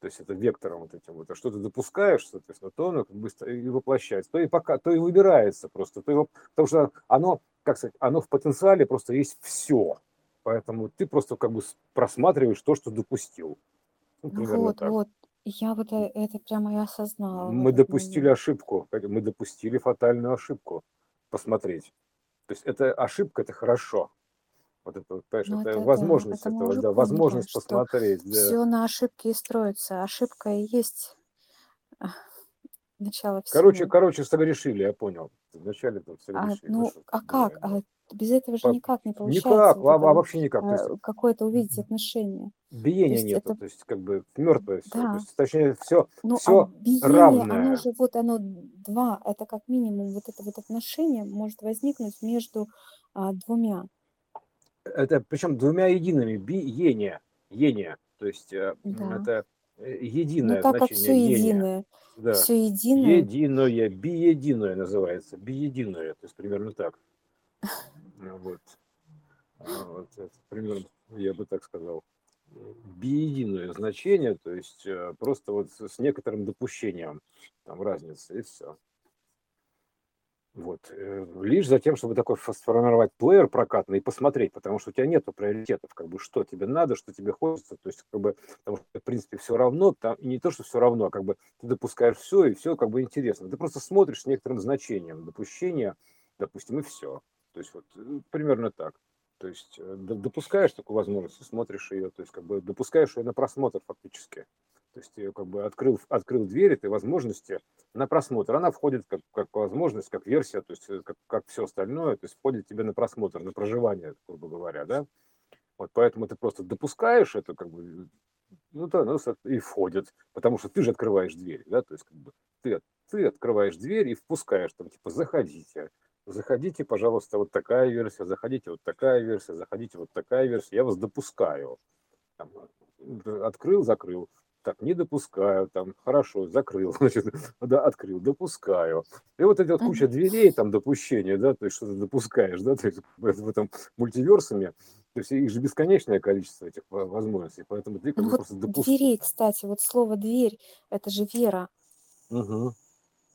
То есть это вектором вот этим вот. А что ты допускаешь, соответственно, то оно как бы и воплощается, то и пока, то и выбирается просто. То его, потому что оно, как сказать, оно в потенциале просто есть все. Поэтому ты просто как бы просматриваешь то, что допустил. Ну, вот, так. вот. Я вот э, это прямо и осознала. Мы допустили момент. ошибку, мы допустили фатальную ошибку посмотреть. То есть это ошибка, это хорошо. Вот это, понимаешь, ну, это, это возможность это этого, да, возможность посмотреть. Да. Все на ошибке и строится. Ошибка и есть начало всего. Короче, короче, согрешили, я понял. Вначале там согрешили. А, ну, а как? А без этого же никак не получается. Никак, вот а, вообще никак. То есть, а, какое-то увидеть отношение. Биения нет, это... то есть как бы мертвое все. Да. То есть, точнее, все, ну, все а биение, равное. Оно же вот оно два, это как минимум вот это вот отношение может возникнуть между а, двумя. Это причем двумя едиными, биение, ение, то есть э, да. это э, единое ну, так значение. как все единое. Да. Все единое. Единое, биединое называется, биединое, то есть примерно так. Вот. А, вот это примерно, я бы так сказал, биединое значение, то есть э, просто вот с некоторым допущением там разницы, и все. Вот. Э, лишь за тем, чтобы такой сформировать плеер прокатный и посмотреть, потому что у тебя нет приоритетов, как бы, что тебе надо, что тебе хочется, то есть, как бы, потому что, в принципе, все равно, там, и не то, что все равно, а как бы, ты допускаешь все, и все, как бы, интересно. Ты просто смотришь с некоторым значением допущения, допустим, и все. То есть вот э, примерно так. То есть э, допускаешь такую возможность, смотришь ее, то есть как бы допускаешь ее на просмотр фактически. То есть ты как бы открыл, открыл дверь этой возможности на просмотр. Она входит как, как возможность, как версия, то есть э, как, как все остальное, то есть входит тебе на просмотр, на проживание, грубо говоря, да. Вот поэтому ты просто допускаешь это, как бы, ну да, ну, и входит, потому что ты же открываешь дверь, да, то есть как бы ты, ты открываешь дверь и впускаешь, там, типа, заходите, заходите, пожалуйста, вот такая версия, заходите, вот такая версия, заходите, вот такая версия, я вас допускаю. Там, открыл, закрыл. Так, не допускаю, там, хорошо, закрыл, значит, да, открыл, допускаю. И вот эта вот куча дверей, там, допущения, да, то есть, что ты допускаешь, да, то есть, в этом мультиверсуме, то есть, их же бесконечное количество этих возможностей, поэтому ты ну, вот просто допускаешь. Дверей, кстати, вот слово «дверь» — это же вера. Угу.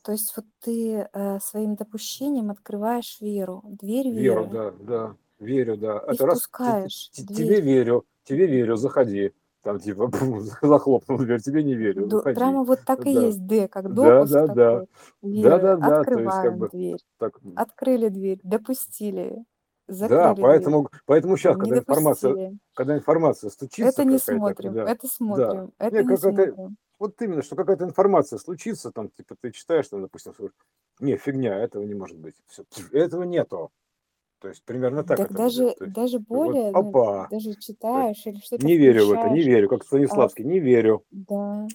То есть вот ты э, своим допущением открываешь веру, дверь Веру, веры, да, да, верю, да. и Это раз те- тебе верю, тебе верю, заходи. Там типа захлопнул дверь, тебе не верю, Ду- заходи. Прямо вот так и Да, есть Д, как да, допуск да, да, такой да, веры. да, да. То есть как Открываем бы дверь, так. открыли дверь, допустили, Да, закрыли дверь, поэтому, поэтому сейчас, не когда информация, когда информация стучится Это не смотрим, да, это да, смотрим, это не, не смотрим. Вот именно, что какая-то информация случится, там, типа, ты читаешь, там, допустим, не, фигня, этого не может быть, все, этого нету, то есть примерно так Так это даже, будет, есть, даже вот, более, ну, опа, даже читаешь или что-то не верю в это, не верю, как а, Станиславский, не верю, да,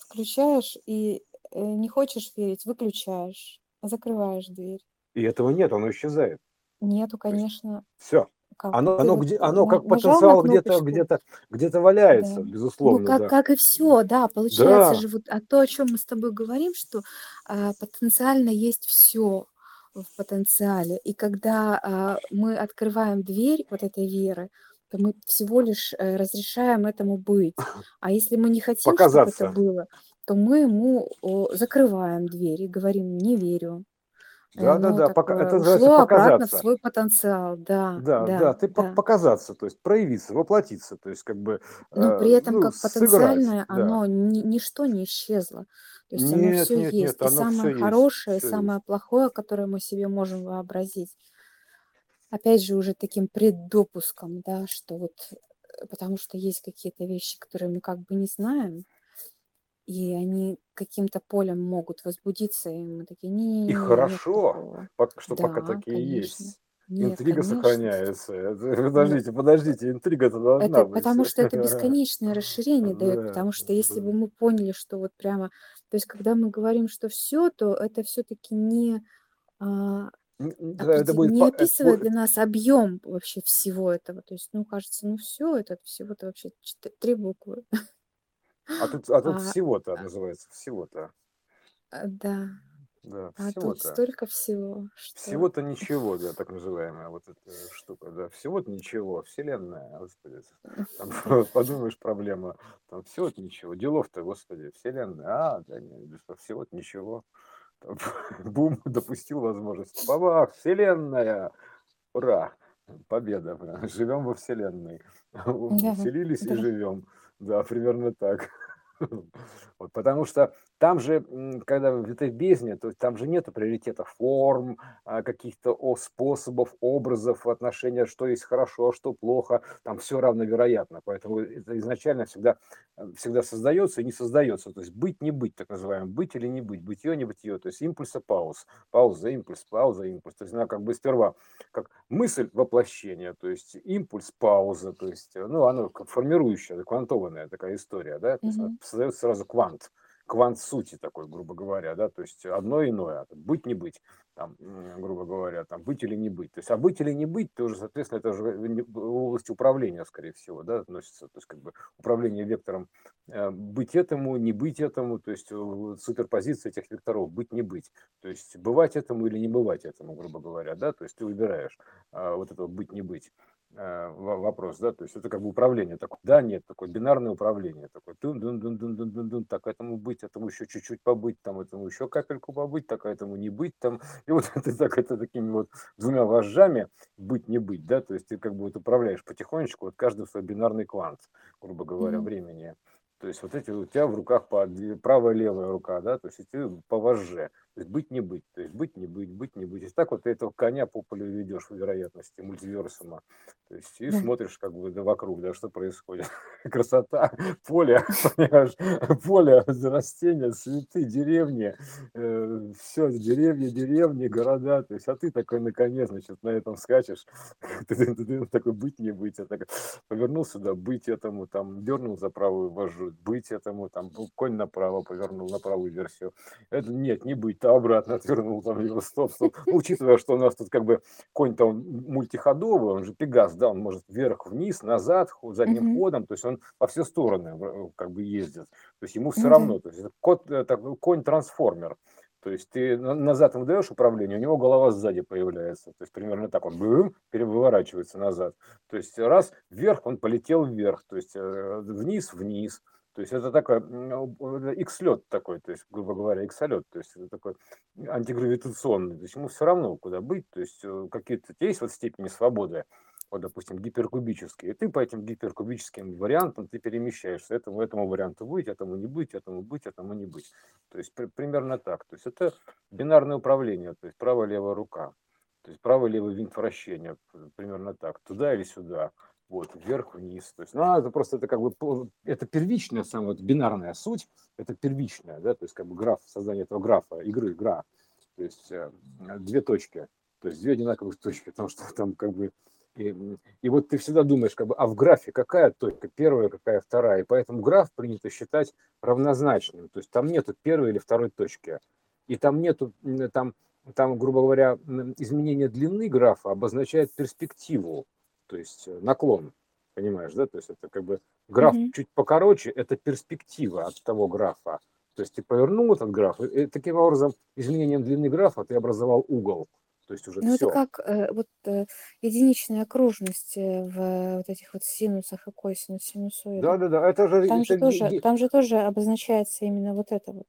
включаешь и э, не хочешь верить, выключаешь, закрываешь дверь. и этого нет, оно исчезает, Нету, конечно, все, как оно, оно, где, оно как потенциал где-то, где-то, где-то да. валяется, Ну, безусловно, как, да, как и все, да, получается да, же вот а то, о чем мы с тобой говорим, что а, потенциально есть все в потенциале. И когда а, мы открываем дверь вот этой веры, то мы всего лишь э, разрешаем этому быть. А если мы не хотим, чтобы это показаться, было, то мы ему закрываем дверь и говорим, не верю. И да, да, оно да, пока, э, это называется ушло обратно в показаться. свой потенциал. Да, Да, да, да, ты да. показаться, то есть проявиться, воплотиться, то есть как бы, Но э, при этом ну, как сыграть, потенциальное да. оно ни- ничто не исчезло. То есть оно Нет, все нет, есть. нет, И оно самое есть, хорошее, и есть. самое плохое, которое мы себе можем вообразить. Опять же, уже таким преддопуском, да, что вот э, потому что есть какие-то вещи, которые мы как бы не знаем, и они каким-то полем могут возбудиться, и мы такие, И не-не-не, нет хорошо, такого. пок- что пока Да, такие конечно. есть. Нет, Интрига конечно. сохраняется. Подождите, подождите, интрига-то должна Это быть. потому что это бесконечное расширение дает, Да, потому что если бы мы поняли, что вот прямо, то есть когда мы говорим, что все, то это все-таки не, а, да, Это будет, не это описывает для нас объем вообще всего этого. То есть, ну, кажется, ну все, это всего-то вообще три буквы. А тут, а тут А, всего-то называется, всего-то. а, да. Да, А тут всего-то. столько всего, что... Всего-то ничего, да, так называемая вот эта штука, да, всего-то ничего, вселенная, господи, там, подумаешь, проблема, там всего-то ничего, делов-то, господи, вселенная, а, да, не, всего-то ничего, там, бум, допустил возможность, бабах, вселенная, ура, победа, живем во вселенной, Да, вселились и да. живем, да, примерно так. Вот, потому что там же, когда в этой бездне, то есть там же нету приоритетов форм, а, каких-то способов, образов отношения, что есть хорошо, а что плохо, там все равновероятно. Поэтому это изначально всегда, э, всегда создается и не создается. То есть быть, не быть, так называемое, быть или не быть, бытие, не бытие. То есть импульса, пауз, пауза, импульс, пауза, импульс. То есть она как бы сперва как мысль воплощения, то есть импульс, пауза, то есть, ну, оно как формирующая, квантованная такая история, да, то есть Мгм. создается сразу квант квант сути такой, грубо говоря, да, то есть одно иное, быть не быть, там, грубо говоря, там, быть или не быть. То есть, а быть или не быть, тоже, соответственно, это уже в области управления, скорее всего, да, относится, то есть, как бы управление вектором э, быть этому, не быть этому, то есть суперпозиция этих векторов, быть, не быть. То есть, бывать этому или не бывать этому, грубо говоря, да, то есть ты выбираешь а, вот это быть, не быть. Э, вопрос, да, то есть это как бы управление такое, да, нет, такое бинарное управление, такое, дун дун дун дун дун дун дун так этому быть, этому еще чуть-чуть побыть, там этому еще капельку побыть, так этому не быть, там, и вот это так, это такими вот двумя вожжами быть, не быть, да, то есть ты как бы вот управляешь потихонечку, вот каждый свой бинарный квант, грубо говоря, Мгм. времени. То есть вот эти у тебя в руках по правая левая рука, да, то есть ты по вожже. То есть быть не быть, то есть быть не быть, быть не быть. И так вот ты этого коня по полю ведешь в вероятности мультиверсума. То есть и Да. смотришь как бы да, вокруг, да, что происходит. Красота, поле, понимаешь, поле, растения, цветы, деревни, э, все, деревни, деревни, города. То есть, а ты такой наконец, значит, на этом скачешь. Ты, такой быть не быть. Я так повернулся, да, быть этому, там, дернул за правую вожу, быть этому, там, конь направо повернул на правую версию. Это нет, не быть, обратно отвернул там его, стоп, стоп. Ну, учитывая, что у нас тут как бы конь-то он мультиходовый, он же Пегас, да, он может вверх, вниз, назад, задним Мгм. ходом, то есть он во все стороны э, как бы ездит. То есть ему все Ну да. равно, то есть это кот, это конь-трансформер. То есть ты на- назад ему даешь управление, у него голова сзади появляется. То есть примерно так он бым, переворачивается назад. То есть раз вверх, он полетел вверх, то есть э, вниз, вниз. То есть это такой X-лет такой, то есть, грубо говоря, X-лет, то есть это такой антигравитационный. То есть ему все равно куда быть, то есть э, какие-то есть вот степени свободы, вот, допустим, гиперкубические, и ты по этим гиперкубическим вариантам ты перемещаешься, этому, этому варианту быть, этому не быть, этому быть, этому не быть. То есть при, примерно так. То есть это бинарное управление, то есть правая-левая рука. То есть правый-левый винт вращения, примерно так, туда или сюда, вот, вверх-вниз. То есть, ну, это просто, это как бы, это первичная самая вот, бинарная суть, это первичная, да, то есть как бы граф, создание этого графа, игры, игра, то есть э, две точки, то есть две одинаковых точки, потому что там как бы и, и вот ты всегда думаешь, как бы, а в графе какая точка, первая, какая вторая. И поэтому граф принято считать равнозначным. То есть там нету первой или второй точки. И там нету, там, там, грубо говоря, изменение длины графа обозначает перспективу, то есть э, наклон. Понимаешь, да? То есть это как бы граф mm-hmm. чуть покороче, это перспектива от того графа. То есть ты повернул этот граф, и таким образом изменением длины графа ты образовал угол. То есть уже ну, все. это как э, вот э, единичная окружность э, в вот этих вот синусах и косинус, синусоидах. Да, да, да. Это же, там, это же тоже, там же тоже обозначается именно вот это вот.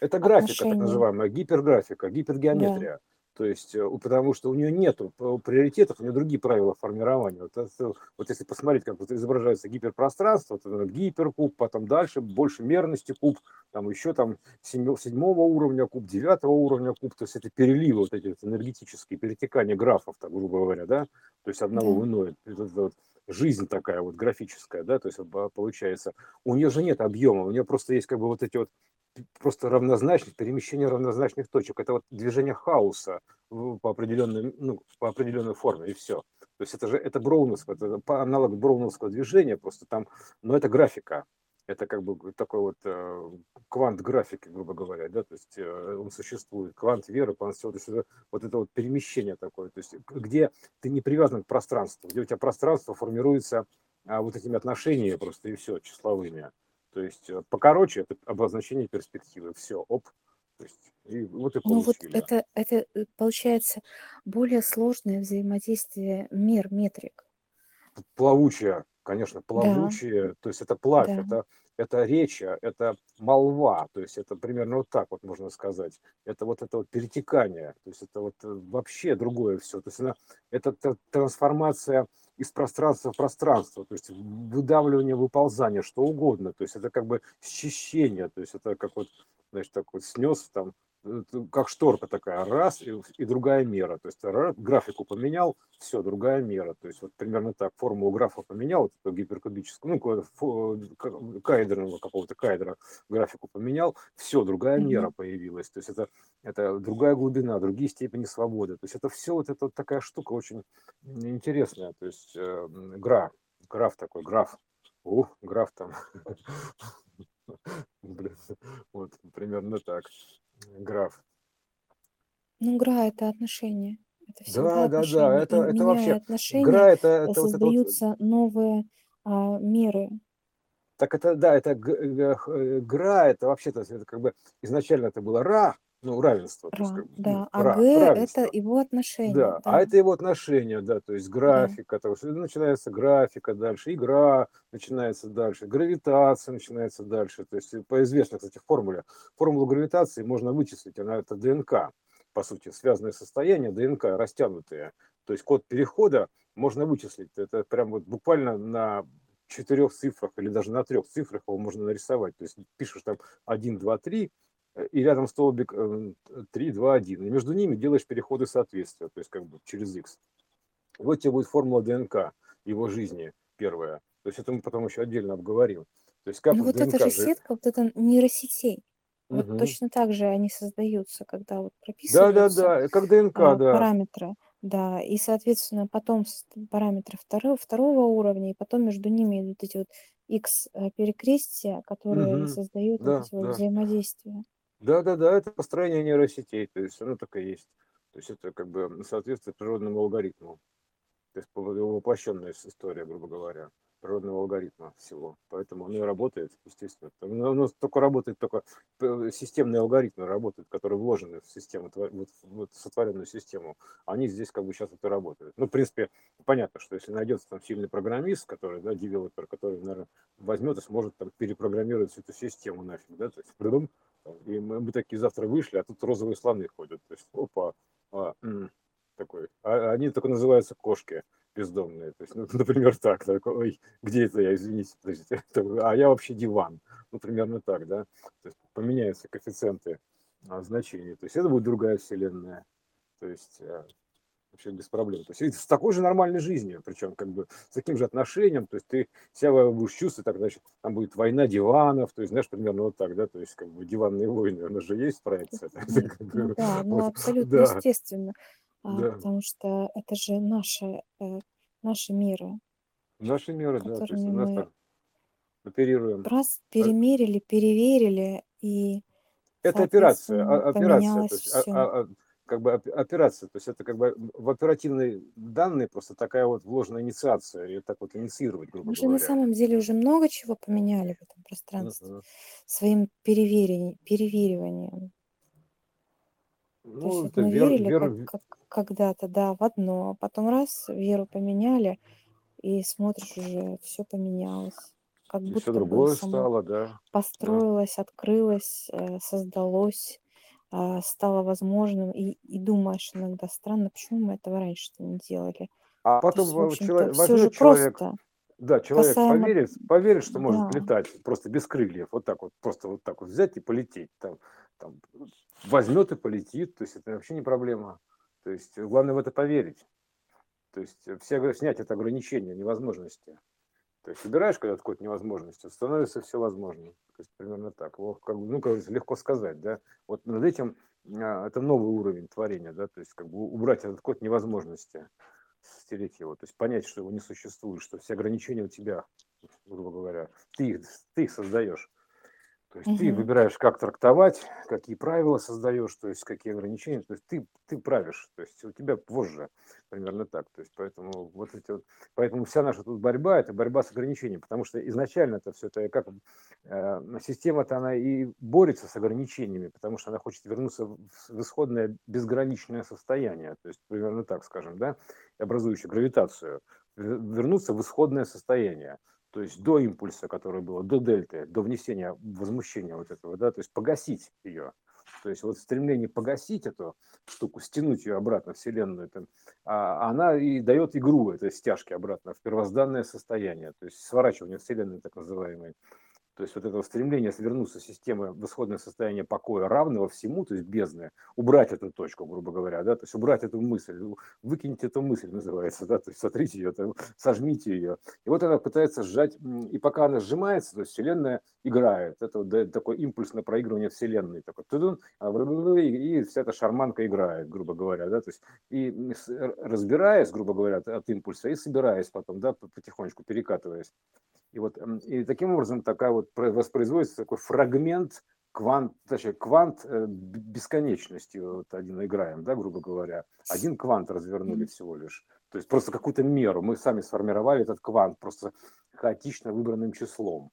Это графика, отношение. так называемая, гиперграфика, гипергеометрия. Да. То есть, э, потому что у нее нет приоритетов, у нее другие правила формирования. Вот, это, вот если посмотреть, как вот изображается гиперпространство, то гиперкуб, потом дальше больше мерности куб, там еще там седьмого уровня куб, девятого уровня куб, то есть это переливы вот эти вот энергетические, перетекания графов, так грубо говоря, да, то есть одного в иное. Это, это жизнь такая вот графическая, да, то есть получается, у нее же нет объема, у нее просто есть как бы вот эти вот просто равнозначность, перемещение равнозначных точек. Это вот движение хаоса по определенной, ну, по определенной форме, и все. То есть это же это броуновское, это аналог броуновского движения, просто там, но это графика. Это как бы такой вот э, квант графики, грубо говоря, да, то есть э, он существует, квант веры, квант всего, то есть это, вот это вот перемещение такое, то есть где ты не привязан к пространству, где у тебя пространство формируется а, вот этими отношениями просто и все, числовыми. То есть покороче это обозначение перспективы. Все, оп. То есть И вот и Ну вот получили. это, это э, получается более сложное взаимодействие мер, метрик. плавучая, конечно, Да, плавучая, то есть это плавь, да. это, это речь, это молва, то есть это примерно вот так вот можно сказать. Это вот это вот перетекание, то есть это вот э, вообще другое все. То есть она, это тр- трансформация из пространства в пространство, то есть выдавливание, выползание, что угодно. То есть это как бы счищение, то есть это как вот, значит, так вот снес там как шторка такая, раз, и, и другая мера. То есть ра- графику поменял, все, другая мера. То есть вот примерно так, формулу графа поменял, вот гиперкубическую, ну, какого-то фо- к- каэдрного какого-то каэдра графику поменял, все, другая мера появилась. То есть это, это другая глубина, другие степени свободы. То есть это все вот эта вот такая штука очень интересная. То есть э, м, гра, граф такой, граф. Ух, граф там. Вот примерно так. Граф. Ну, игра– это отношения. Это всегда Да, да, да, это, И это меняя вообще, отношения, гра это, э, это вот это вот, создаются новые а, меры. так это, да, это г- г- х- э, гра, это вообще-то, это как бы, изначально это было ра, ну, равенство, то есть, Ра, как, бы, ну, да. А ра, Г– это равенство, его отношения, да, а да, это его отношения, да, то есть да. графика, то есть начинается графика дальше, игра начинается дальше, гравитация начинается дальше, то есть по известной, кстати, формуле, формулу гравитации можно вычислить, она это ДНК, по сути, связанное состояние ДНК, растянутые, то есть код перехода можно вычислить, это прям вот буквально на четырех цифрах или даже на трех цифрах его можно нарисовать, то есть пишешь там 1, 2, 3, э, и рядом столбик э, 3, 2, 1. И между ними делаешь переходы соответствия, то есть как бы через x. Вот тебе будет формула ДНК его жизни первая. То есть это мы потом еще отдельно обговорим. То есть как Ну вот эта же сетка, вот это нейросетей, вот точно так же они создаются, когда вот Да, да, прописываются да, как ДНК, а, да. параметры, да, и, соответственно, потом параметры второго, второго уровня, и потом между ними идут эти вот X э, перекрестия, которые Мгм. создают вот Да, эти вот да. взаимодействия. Да, да, да, это построение нейросетей, то есть оно так и есть. То есть это как бы соответствует природному алгоритму. То есть воплощенная история, грубо говоря, природного алгоритма всего. Поэтому оно и работает, естественно. Оно, оно только работает, только системные алгоритмы работают, которые вложены в систему, вот, вот сотворенную систему. Они здесь как бы сейчас это работают. Ну, в принципе, понятно, что если найдется там сильный программист, который, да, девелопер, который, наверное, возьмет и сможет там перепрограммировать всю эту систему нафиг, да, то есть, брдум, и мы, мы такие завтра вышли, а тут розовые слоны ходят. То есть, опа, а, такой. А, они только называются кошки бездомные. То есть, ну, например, так. такой, Ой, где это я, извините, подождите. А я вообще диван. Ну, примерно так, да. То есть поменяются коэффициенты а, значений. То есть это будет другая вселенная. То есть а, вообще без проблем. То есть с такой же нормальной жизнью, причем как бы с таким же отношением, то есть ты себя будешь чувствовать, так, значит, там будет война диванов, то есть, знаешь, примерно вот так, да, то есть как бы диванные войны, у нас же есть проекция. Ну, да, ну абсолютно естественно, а, потому что это же наши, э, наши миры, Наши меры, да, то есть у нас оперируем. раз А перемерили, переверили, и, Это операция, а- операция, то есть а- а- а, как бы оп- операция, то есть это как бы в оперативные данные просто такая вот вложена инициация, и так вот инициировать, грубо Мы же на говоря. самом деле уже много чего поменяли в этом пространстве Мгм. своим переверень- перевериванием. То есть Ну, это мы вер, верили вер, как, как когда-то, да, в одно, а потом раз веру поменяли, и смотришь уже все поменялось, как и все будто бы другое стало, да, да. построилось, открылось, э, создалось, стало возможным, и, и думаешь иногда странно, почему мы этого раньше-то не делали. А То потом есть, во- общем-то, человек, все возьмет человек, просто да, человек касаемо, поверит, поверит, что может да, летать просто без крыльев, вот так вот, просто вот так вот взять и полететь, там, там, возьмет и полетит, то есть это вообще не проблема. То есть главное в это поверить. То есть все говорят, снять это ограничение невозможности. То есть убираешь когда какую-то невозможность, становится все возможно. То есть примерно так. Вот, как, ну, как легко сказать, да. Вот над этим а, это новый уровень творения, да, то есть как бы убрать этот код невозможности, стереть его, то есть понять, что его не существует, что все ограничения у тебя, грубо говоря, ты ты их создаешь. То есть ты выбираешь, как трактовать, какие правила создаешь, то есть какие ограничения, то есть ты, ты правишь, то есть у тебя позже примерно так. То есть поэтому вот эти вот, поэтому вся наша тут борьба это борьба с ограничением, потому что изначально это все это как э, система-то она и борется с ограничениями, потому что она хочет вернуться в, в исходное безграничное состояние, то есть примерно так, скажем, да, образующее гравитацию, вернуться в исходное состояние то есть до импульса, который было, до дельты, до внесения возмущения вот этого, да, то есть погасить ее. То есть вот стремление погасить эту штуку, стянуть ее обратно в Вселенную, это, а, она и дает игру этой стяжки обратно в первозданное состояние, то есть сворачивание Вселенной так называемой. То есть вот это стремление свернуться системы в исходное состояние покоя равного всему, то есть бездны, убрать эту точку, грубо говоря, да, то есть убрать эту мысль, выкиньте эту мысль, называется, да, то есть сотрите ее, там, сожмите ее. И вот она пытается сжать, и пока она сжимается, то есть Вселенная играет. Это вот да, такой импульс на проигрывание Вселенной, такой, а и вся эта шарманка играет, грубо говоря, да, то есть и разбираясь, грубо говоря, от импульса, и собираясь потом, да, потихонечку перекатываясь. И вот и таким образом такая вот воспроизводится такой фрагмент квант, точнее, квант э, бесконечности, вот один играем, да, грубо говоря. Один квант развернули всего лишь. То есть просто какую-то меру. Мы сами сформировали этот квант просто хаотично выбранным числом.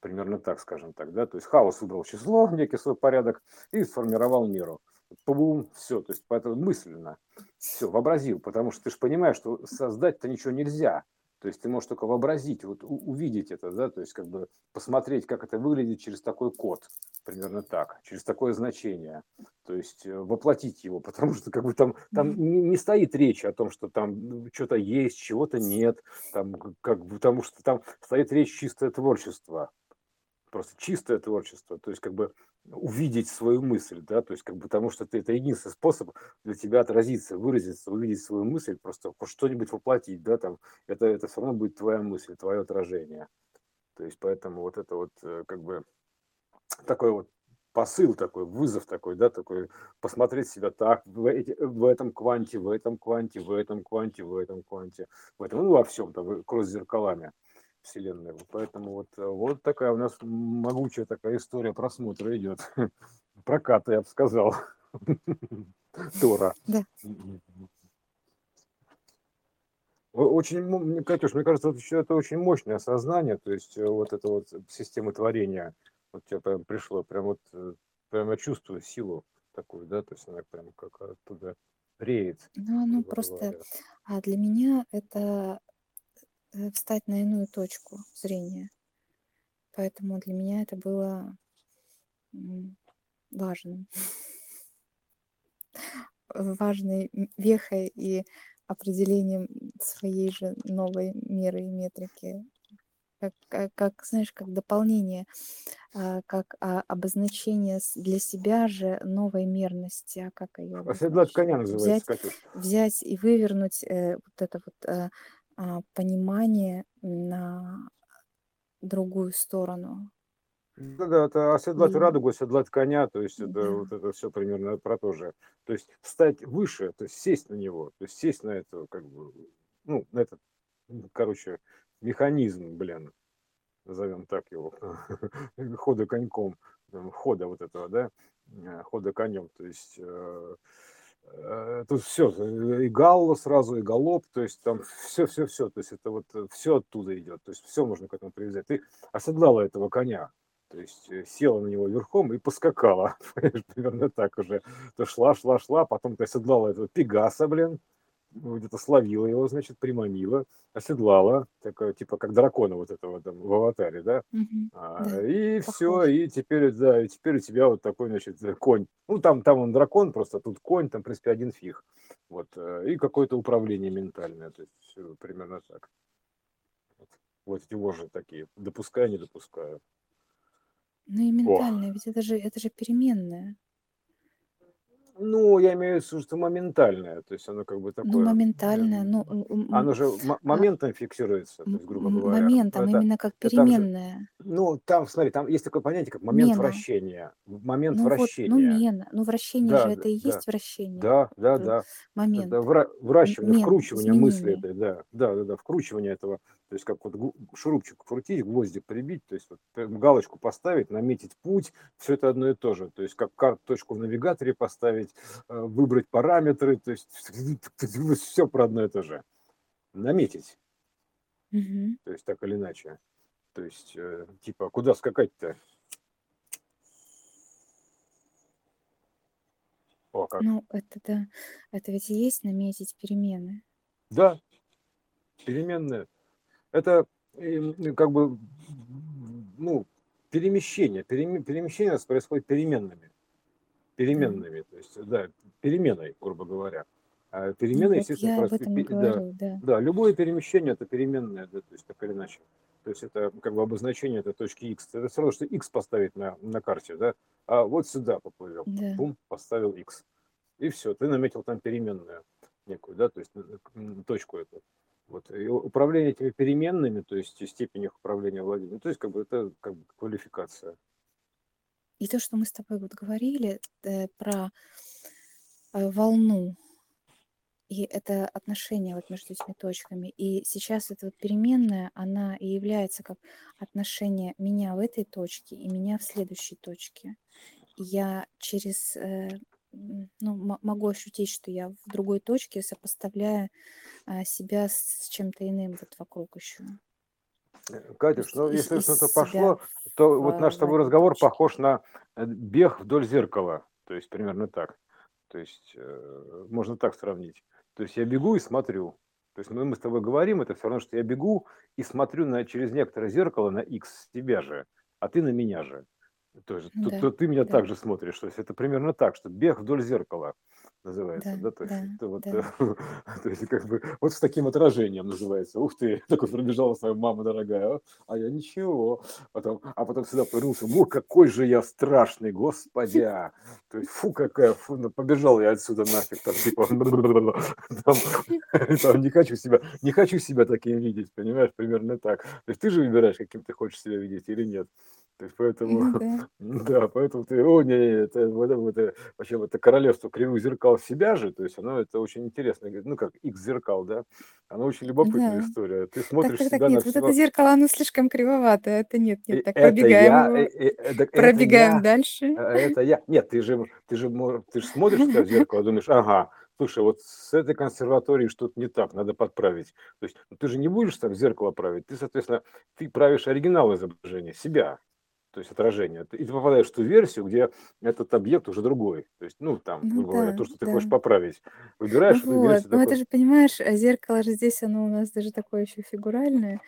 Примерно так, скажем так, да. То есть хаос выбрал число, некий свой порядок и сформировал меру. Пум, все, то есть поэтому мысленно все, вообразил, потому что ты же понимаешь, что создать-то ничего нельзя. То есть ты можешь только вообразить, вот увидеть это, да, то есть как бы посмотреть, как это выглядит через такой код, примерно так, через такое значение, то есть э, воплотить его, потому что как бы там, там не, не стоит речи о том, что там ну, что-то есть, чего-то нет, там, как, потому что там стоит речь чистое творчество, просто чистое творчество, то есть как бы увидеть свою мысль, да, то есть как бы потому что ты, это единственный способ для тебя отразиться, выразиться, увидеть свою мысль, просто что-нибудь воплотить, да, там, это, это все равно будет твоя мысль, твое отражение. То есть поэтому вот это вот э, как бы такой вот посыл такой, вызов такой, да, такой, посмотреть себя так, в, эти, в этом кванте, в этом кванте, в этом кванте, в этом кванте, в этом, ну, во всем, там, кросс-зеркалами. Вселенной. Поэтому вот, э, вот такая у нас могучая такая история просмотра идет. Проката, я бы сказал. Тора. Да. Очень, Катюш, мне кажется, это очень мощное осознание, то есть э, вот это вот система творения, вот тебе прям пришло, прям вот, э, прям я чувствую силу такую, да, то есть она прям как оттуда реет. Ну, оно просто, а для меня это встать на иную точку зрения. Поэтому для меня это было важным. Важной вехой и определением своей же новой меры и метрики. Как, как, как знаешь, как дополнение, а, как а, обозначение для себя же новой мерности, а как ее коня называется, взять, взять и вывернуть э, вот это вот э, а, понимание на другую сторону. Да, да, это оседлать И радугу, оседлать коня, то есть это да, вот это все примерно про то же. То есть стать выше, то есть сесть на него, то есть сесть на это, как бы, ну, на этот, короче, механизм, блин, назовем так его, хода коньком, хода вот этого, да, э, хода конем, то есть э, Э, тут все, и галла сразу, и галоп, то есть там все-все-все, то есть это вот э, все оттуда идет, то есть все можно к этому привязать. Ты оседлала этого коня, то есть э, села на него верхом и поскакала, примерно так уже. То шла, шла, шла, потом ты оседлала этого пегаса, блин, где-то словила его, значит, приманила, оседлала, такое, типа как дракона вот этого там в аватаре, да, Мгм. А, Да, и все, и теперь, да, и теперь у тебя вот такой, значит, э, конь. Ну, там, там он дракон, просто тут конь, там, в принципе, один фиг. Вот, э, и какое-то управление ментальное, то есть примерно так. Вот, вот эти вожжи такие, допускаю, не допускаю. Ну и О, ментальное, ведь это же, это же переменная. Ну, я имею в виду, что моментальное, то есть оно как бы Ну, такое, моментальное, эм, ну, м- м- оно же м- а, моментом фиксируется, то есть, грубо говоря. моментом Это, именно как это там же. Ну, там, смотри, там есть такое понятие, как момент Мена. вращения. Момент Ну вот, ну вращения. мена. Ну вращение же Да, это да, и да, есть вращение. да, да, да. Момент. Это вра- выращивание, Мена. вкручивание мысли этой, да, да, да, да, вкручивание этого, то есть как вот шурупчик крутить, гвоздик прибить, то есть вот галочку поставить, наметить путь, все это одно и то же, то есть как карту, точку в навигаторе поставить, э, выбрать параметры, то есть все про одно и то же. Наметить, Мгм. то есть так или иначе. То есть, э, типа, куда скакать-то? О, как. Ну, это да. Это ведь и есть наметить перемены. Да, переменная. Это эм, как бы, ну, перемещение. Переме- Перемещение у нас происходит переменными. Переменными, то есть, да, переменой, грубо говоря. А Ну перемены, вот естественно, я пе- да, говорю, да. да, любое перемещение это переменная, да, то есть так или иначе. То есть это как бы обозначение этой точки x. Это равно, что x поставить на, на карте, да, а вот сюда поплывем, Да. бум, поставил x. И все, ты наметил там переменную некую, да, то есть точку эту. Вот. И управление этими переменными, то есть степень их управления владением, то есть как бы это как бы квалификация. И то, что мы с тобой вот говорили э, про э, волну, и это отношение вот между этими точками. И сейчас эта вот переменная, она и является как отношение меня в этой точке и меня в следующей точке. Я через, э, ну, мо- могу ощутить, что я в другой точке, сопоставляя а, себя с чем-то иным вот вокруг еще. Э, Катюш, ну если что-то себя пошло, то вот в, наш с тобой разговор точке. похож на э, бег вдоль зеркала, то есть примерно так. То есть э, можно так сравнить. То есть я бегу и смотрю. То есть мы, мы с тобой говорим, это все равно, что я бегу и смотрю на, через некоторое зеркало на X тебя же, а ты на меня же. То то, Да, то ты меня да, также смотришь. То есть это примерно так, что бег вдоль зеркала называется, да, да, то есть да, это вот, да. э, то есть как бы вот с таким отражением называется. Ух ты, такой пробежала своя мама дорогая, а а я ничего. Потом, а потом сюда повернулся, о, какой же я страшный, господи. То есть, фу, какая, фу, ну, побежал я отсюда нафиг, там, типа, там, там, не хочу себя, не хочу себя таким видеть, понимаешь, примерно так. То есть ты же выбираешь, каким ты хочешь себя видеть или нет. То есть поэтому, Ну да. да, поэтому ты, о, не, не, это, вот это, это вообще это королевство кривых зеркал себя же, то есть оно, это очень интересно, ну как X зеркал, да, оно очень любопытная Да. история. Ты смотришь так, так, себя на вот это зеркало, оно слишком кривовато. Это нет, нет, так, это пробегаем я, его, э, э, э, это пробегаем я, дальше. это я. Нет, ты же, ты же, ты же смотришь в зеркало, думаешь, ага, слушай, вот с этой консерваторией что-то не так, надо подправить. То есть ну, ты же не будешь там зеркало править, ты, соответственно, ты правишь оригинал изображения, себя, то есть отражение. И ты попадаешь в ту версию, где этот объект уже другой. То есть, ну, там, Ну грубо говоря, да, то, что ты да. хочешь поправить. Выбираешь эту вот, версию ну это такой, же, понимаешь, а зеркало же здесь, оно у нас даже такое еще фигуральное,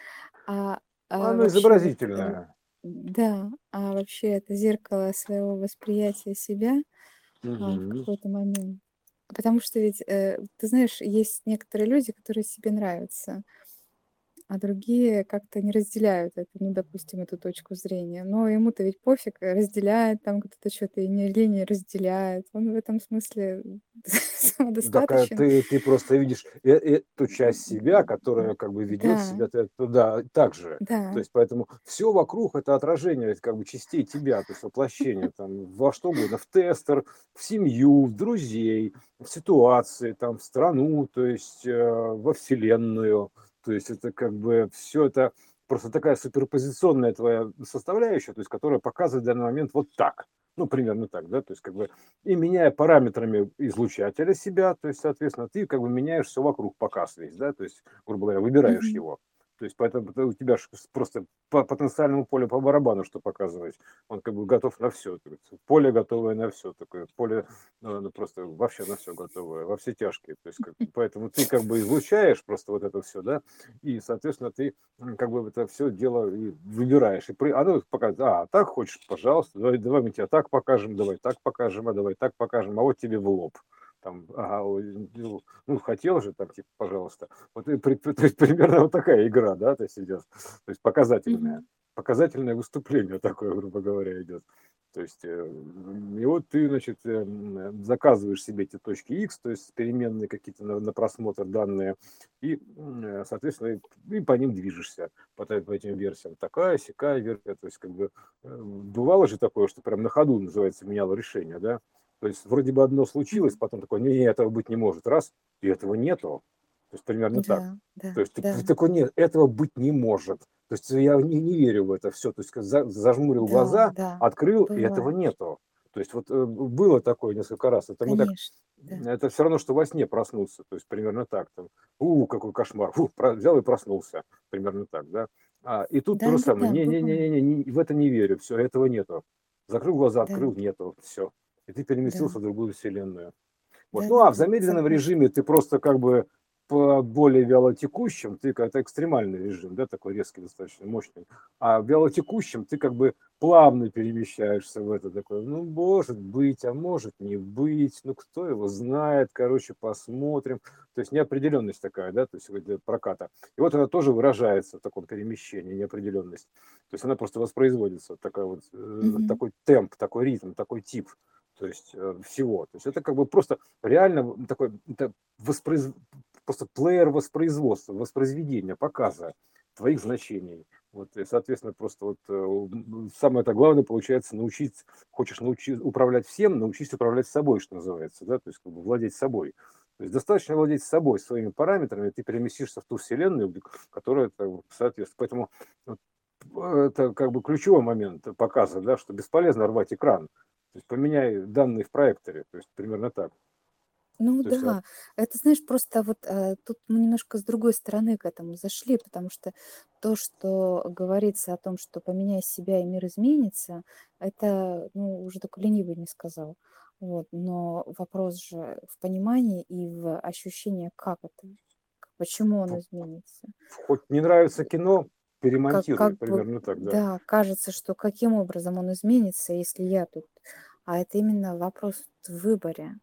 а, а оно вообще э, изобразительное. да, а вообще это зеркало своего восприятия себя а, в какой-то момент. Потому что ведь, э, ты знаешь, есть некоторые люди, которые себе нравятся, а другие как-то не разделяют это, ну, допустим, эту точку зрения. Но ему-то ведь пофиг, э, разделяет там кто-то что-то и не, или не разделяет. Он в этом смысле Так самодостаточен. ты, ты просто видишь э- эту часть себя, которая как бы ведет Да, себя туда так же. То да, есть поэтому все вокруг это отражение это как бы частей тебя, то есть воплощение там во что угодно, в тестер, в семью, в друзей, в ситуации, там, в страну, то есть э, во вселенную. То есть это как бы все это просто такая суперпозиционная твоя составляющая, то есть которая показывает в данный момент вот так. Ну, примерно так, да, то есть как бы и меняя параметрами излучателя себя, то есть, соответственно, ты как бы меняешь все вокруг, показ весь, да, то есть, грубо говоря, выбираешь мгм, его. То есть, поэтому это у тебя просто по потенциальному полю по барабану, что показывать. Он как бы готов на все. Поле готовое на все. Такое поле ну, просто вообще на все готовое, во все тяжкие. То есть, как, поэтому ты как бы излучаешь просто вот это все, да, и, соответственно, ты как бы это все дело и выбираешь. И при, оно показывает, а, так хочешь, пожалуйста, давай, давай мы тебе так покажем, давай так покажем, а давай так покажем, а вот тебе в лоб. Там, ага, ну, ну, хотел же, там, типа, пожалуйста. Вот и то есть примерно вот такая игра, да, то есть идет. То есть показательная. мгм. Показательное выступление такое, грубо говоря, идет. То есть, э, и вот ты, значит, э, заказываешь себе эти точки X, то есть переменные какие-то на, на просмотр данные, и, э, соответственно, и по ним движешься, по, по этим версиям. Такая, сякая версия, то есть, как бы, бывало же такое, что прям на ходу, называется, меняло решение, да? То есть, вроде бы одно случилось, потом такое, не, не, этого быть не может, раз, и этого нету. То есть, примерно да, так. Да, то есть, да. ты такой, нет, этого быть не может. То есть я не, не верю в это все. То есть зажмурил да, глаза, да, открыл, бывает. и этого нету. То есть вот э, было такое несколько раз. Это, мы так, да. это все равно, что во сне проснулся. То есть примерно так. Там, у, какой кошмар. Фу, взял и проснулся. Примерно так, да. А, и тут да, то же да, самое. Не-не-не, в это не верю. Все, этого нету. Закрыл глаза, открыл, да. нету. Все. И ты переместился да. в другую вселенную. Вот. Да, ну, а в замедленном режиме ты просто как бы по более вялотекущим ты это экстремальный режим, да, такой резкий, достаточно мощный. А в вялотекущем ты как бы плавно перемещаешься в это такое, ну, может быть, а может не быть, ну, кто его знает, короче, посмотрим. То есть неопределенность такая, да, то есть для проката. И вот она тоже выражается в таком перемещении, неопределенность. То есть она просто воспроизводится, такая вот, mm-hmm. такой темп, такой ритм, такой тип то есть э, всего. То есть это как бы просто реально такой это воспроиз просто плеер воспроизводства, воспроизведения, показа твоих значений. Вот, и, соответственно, просто вот э, самое это главное получается научить, хочешь научить управлять всем, научись управлять собой, что называется, да, то есть как бы владеть собой. То есть достаточно владеть собой, своими параметрами, ты переместишься в ту вселенную, которая это соответствует. Поэтому вот, это как бы ключевой момент показа, да, что бесполезно рвать экран. То есть поменяй данные в проекторе, то есть примерно так. Ну да, это, знаешь, просто вот э, тут мы немножко с другой стороны к этому зашли, потому что то, что говорится о том, что поменяй себя и мир изменится, это, ну, уже только ленивый не сказал. Вот, но вопрос же в понимании и в ощущении, как это, почему он изменится. Хоть не нравится кино, перемонтируй, как бы, примерно так, да. да, кажется, что каким образом он изменится, если я тут. А это именно вопрос в выборе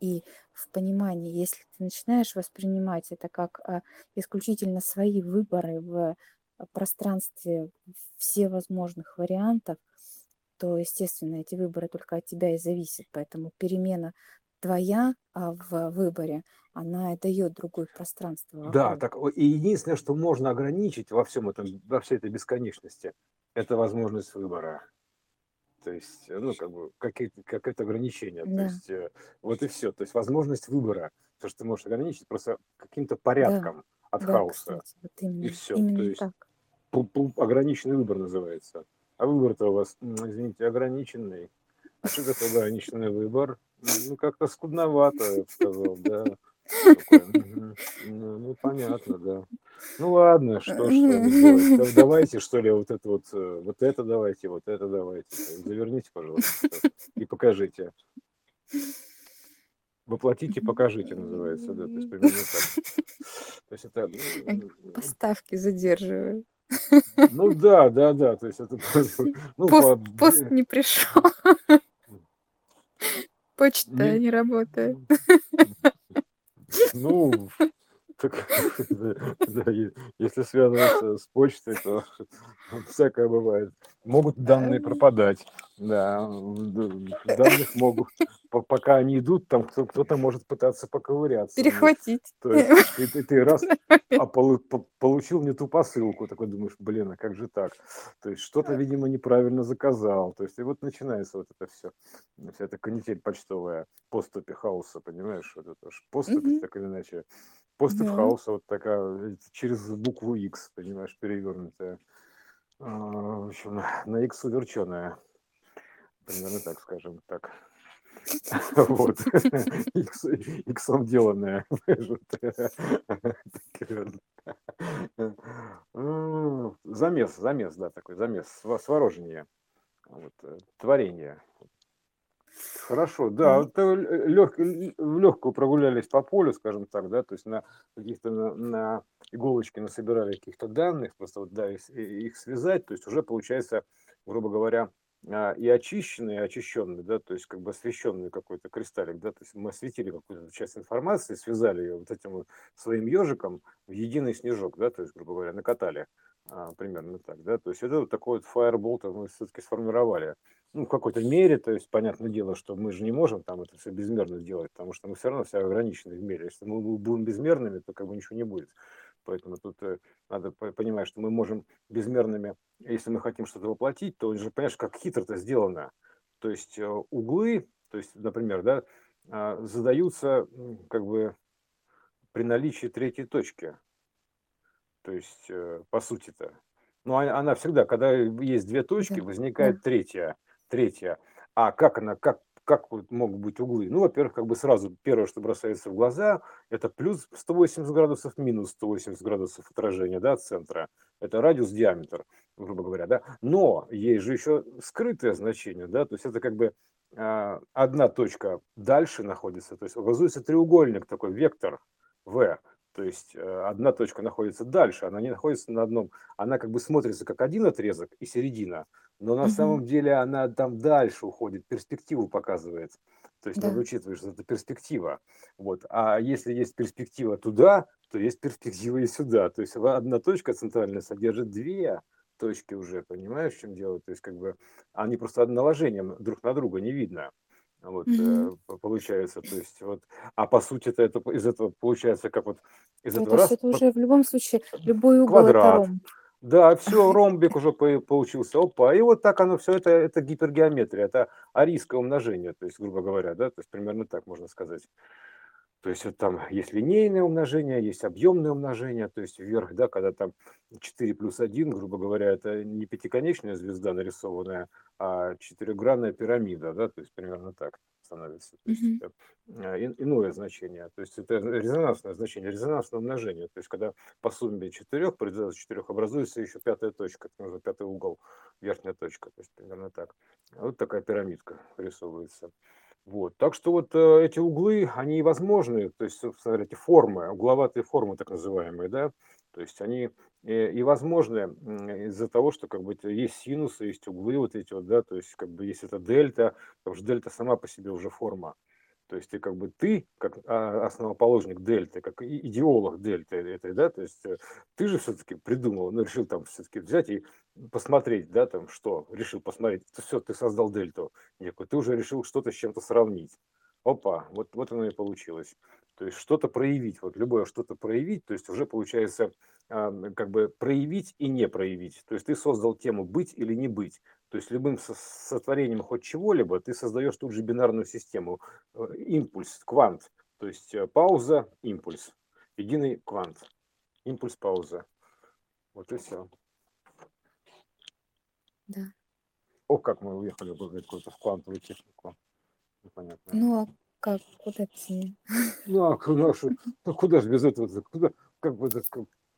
и в понимании, если ты начинаешь воспринимать это как а, исключительно свои выборы в а, пространстве всевозможных вариантов, то, естественно, эти выборы только от тебя и зависят. Поэтому перемена твоя а, в выборе, она дает другое пространство. Да, так и единственное, что можно ограничить во всем этом, во всей этой бесконечности, это возможность выбора. То есть, э, ну, как бы, какие-то, какое-то ограничение. То есть, э, вот и все. То есть, возможность выбора. То, что ты можешь ограничить просто каким-то порядком от да, хаоса. кстати, вот И именно, все. То именно есть, так. ограниченный выбор называется. А выбор-то у вас, извините, ограниченный. А что это ограниченный выбор? Ну, как-то скудновато, я бы сказал, да. Ну, ну, понятно, да. Ну ладно, что ж, давайте что ли вот это вот, э, вот это давайте, вот это давайте. Заверните, пожалуйста, и покажите. Воплотите, покажите, называется, да, то есть примерно так. То есть это... Поставки задерживаю. Ну да, да, да, то есть это... Ну, пост, по... пост не пришел. Почта не, работает. Ну, так, да, если связываться с почтой, то всякое бывает. Могут данные пропадать. Да, данных могут, пока они идут, там кто-то может пытаться поковыряться. Перехватить. То есть ты, ты, ты раз а полу, получил не ту посылку, такой думаешь, блин, а как же так? То есть что-то, видимо, неправильно заказал. То есть и вот начинается вот это все, вся эта канитель почтовая, поступи хаоса, понимаешь? Вот это поступи, так или иначе. Поступ да. хаоса вот такая, через букву X, понимаешь, перевернутая. А, в общем, на X уверченная. Примерно так, скажем так. Вот. Иксом деланная. Замес, замес, да, такой замес, сворожение. Вот, э, творение. Хорошо, да, вот лег, в легкую прогулялись по полю, скажем так, да, то есть на каких-то на, на иголочки насобирали каких-то данных, просто вот, да, их, их связать, то есть уже получается, грубо говоря, и очищенный, и очищенный, да, то есть как бы освещенный какой-то кристаллик, да, то есть мы осветили какую-то часть информации, связали ее вот этим вот своим ежиком в единый снежок, да, то есть, грубо говоря, накатали а, примерно так, да, то есть это вот такой вот фаербол мы все-таки сформировали, ну, в какой-то мере, то есть, понятное дело, что мы же не можем там это все безмерно делать, потому что мы все равно все ограничены в мере, если мы будем безмерными, то как бы ничего не будет, поэтому тут э, надо понимать, что мы можем безмерными, если мы хотим что-то воплотить, то уже, понимаешь, как хитро это сделано, то есть э, углы, то есть, например, да, а, задаются как бы при наличии третьей точки, то есть, э, по сути-то. Ну, а, она всегда, когда есть две точки, возникает третья, третья. А как она, как, как могут быть углы? Ну, во-первых, как бы сразу первое, что бросается в глаза, это плюс 180 градусов, минус 180 градусов отражения, да, от центра. Это радиус, диаметр, грубо говоря, да. Но есть же еще скрытое значение, да, то есть это как бы а, одна точка дальше находится, то есть образуется треугольник такой, вектор В, то есть э, одна точка находится дальше, она не находится на одном, она как бы смотрится как один отрезок и середина, но на Мгм. самом деле она там дальше уходит, перспективу показывает. То есть надо Да. учитывать, что это перспектива. Вот. А если есть перспектива туда, то есть перспектива и сюда. То есть одна точка центральная содержит две точки уже, понимаешь, в чем дело? То есть как бы они просто наложением друг на друга не видно. Вот, э, получается, то есть вот, а по сути это, это из этого получается как вот из Да, этого раз это уже в любом случае любой угол это квадрат, ромб. да, все, ромбик уже по- получился, опа, и вот так оно все, это, это гипергеометрия, это арийское умножение, то есть, грубо говоря, да, то есть примерно так можно сказать. То есть вот там есть линейное умножение, есть объемное умножение, то есть вверх, да, когда там 4 плюс 1, грубо говоря, это не пятиконечная звезда нарисованная, а четырехгранная пирамида, да, то есть примерно так становится. То есть это ин- иное значение, то есть это резонансное значение, резонансное умножение, то есть когда по сумме четырех, по резонансу четырех образуется еще пятая точка, это нужно пятый угол, верхняя точка, то есть примерно так. Вот такая пирамидка рисовывается. Вот. Так что вот э, эти углы, они возможны, то есть, собственно говоря, эти формы, угловатые формы так называемые, да, то есть они э, и возможны м, из-за того, что как бы есть синусы, есть углы вот эти вот, да, то есть как бы есть это дельта, потому что дельта сама по себе уже форма. То есть ты как бы ты, как а, основоположник дельты, как идеолог дельты этой, да, то есть э, ты же все-таки придумал, ну, решил там все-таки взять и посмотреть, да, там что, решил посмотреть, все, ты создал дельту некую, ты уже решил что-то с чем-то сравнить. Опа, вот, вот оно и получилось. То есть что-то проявить, вот любое что-то проявить, то есть уже получается как бы проявить и не проявить. То есть ты создал тему быть или не быть. То есть любым со- сотворением хоть чего-либо ты создаешь тут же бинарную систему, э, импульс, квант. То есть э, пауза, импульс, единый квант, импульс, пауза. Вот и все. Да. О, как мы уехали бы какую-то в квантовую технику. Непонятно. Ну а как? Куда идти? Ну, а куда, ну, куда же без этого? Куда, как бы, так,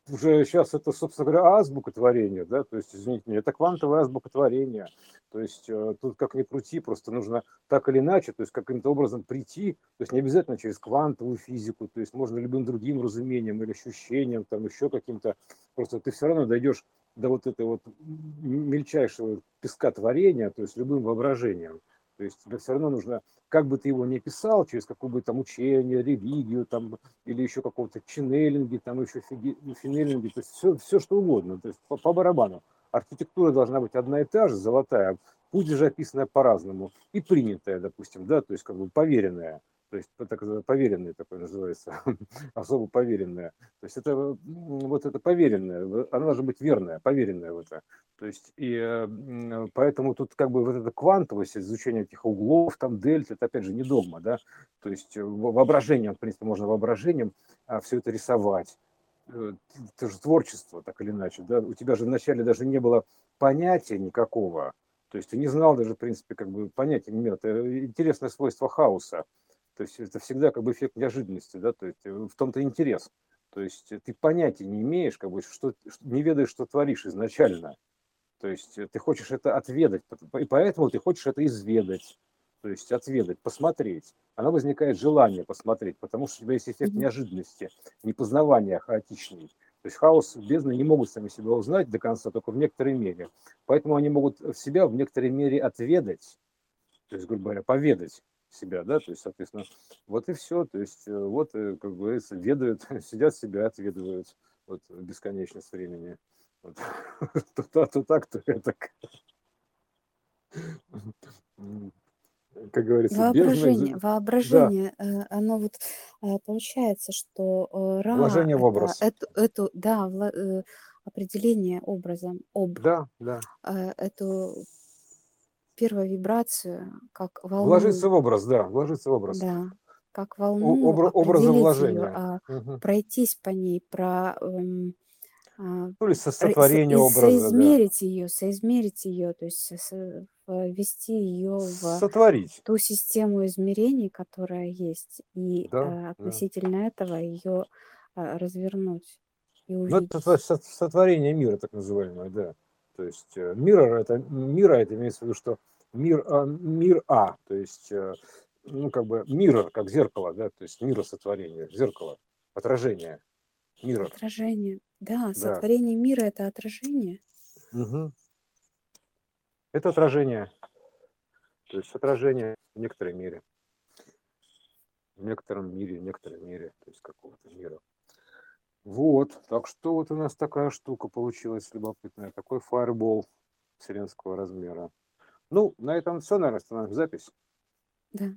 уже сейчас это, собственно говоря, азбука творения, да, то есть, извините меня, это квантовая азбука творения. То есть э, тут как ни крути, просто нужно так или иначе, то есть каким-то образом прийти, то есть не обязательно через квантовую физику, то есть можно любым другим разумением или ощущением, там еще каким-то, просто ты все равно дойдешь до вот этой вот мельчайшего песка творения, то есть любым воображением. То есть тебе все равно нужно, как бы ты его ни писал, через какое бы там учение, религию, там, или еще какого-то ченнелинги, там еще фиги, ну, финелинги, то есть все, все что угодно, то есть по, по барабану. Архитектура должна быть одна и та же, золотая, пусть же описанная по-разному, и принятая, допустим, да, то есть как бы поверенная, то есть так поверенное такое называется, особо поверенное. То есть это вот это поверенное, она должна быть верная, поверенная в это. То есть и э, поэтому тут как бы вот эта квантовость, изучение этих углов, там дельта, это опять же не догма, да. То есть э, во- воображением, в принципе, можно воображением все это рисовать. Э, Это же творчество, так или иначе, да. У тебя же вначале даже не было понятия никакого. То есть ты не знал даже, в принципе, как бы понятия не имел. Это интересное свойство хаоса. То есть это всегда как бы эффект неожиданности, да, то есть э, в том-то интерес. То есть э, ты понятия не имеешь, как бы, что, не ведаешь, что творишь изначально. То есть э, ты хочешь это отведать, и поэтому ты хочешь это изведать, то есть отведать, посмотреть. Оно возникает желание посмотреть, потому что у тебя есть эффект неожиданности, непознавания хаотичный. То есть хаос, бездны не могут сами себя узнать до конца, только в некоторой мере. Поэтому они могут себя в некоторой мере отведать, то есть, грубо говоря, поведать себя, да, то есть, соответственно, вот и все, то есть, э, вот, э, как говорится, ведают, сидят себя, отведывают, вот, бесконечность времени, Вот. То, то, то так, то так. Как говорится. Воображение, Да, воображение, э, оно вот получается, что э, Ра вложение в это образ. эту, эту да, определение образом, об, Да, да. эту первую вибрацию, как Вложиться волну, в образ, да, вложиться в образ. да, как волну обра- определить ее, образовложение. а Мгм. пройтись по ней, про эм, а, Ну или со- ре- со- сотворение образа, да. соизмерить ее, соизмерить ее, то есть ввести ее в Сотворить. ту систему измерений, которая есть, и Да, э, да. относительно этого ее развернуть и Ну, это увидеть. сотво- сот- сотворение мира, так называемое, да. То есть э, мира это мира это имеется в виду, что мир а, мир А, то есть э, ну как бы мира как зеркало, да, то есть миросотворение, зеркало, отражение мира, Отражение. Да, да. сотворение мира это отражение. Мгм. Это отражение, то есть отражение в некоторой мере, в некотором мире, в некотором мире, то есть какого-то мира. Вот, так что вот у нас такая штука получилась любопытная, такой фаербол вселенского размера. Ну, на этом все, наверное, остановим запись. Да.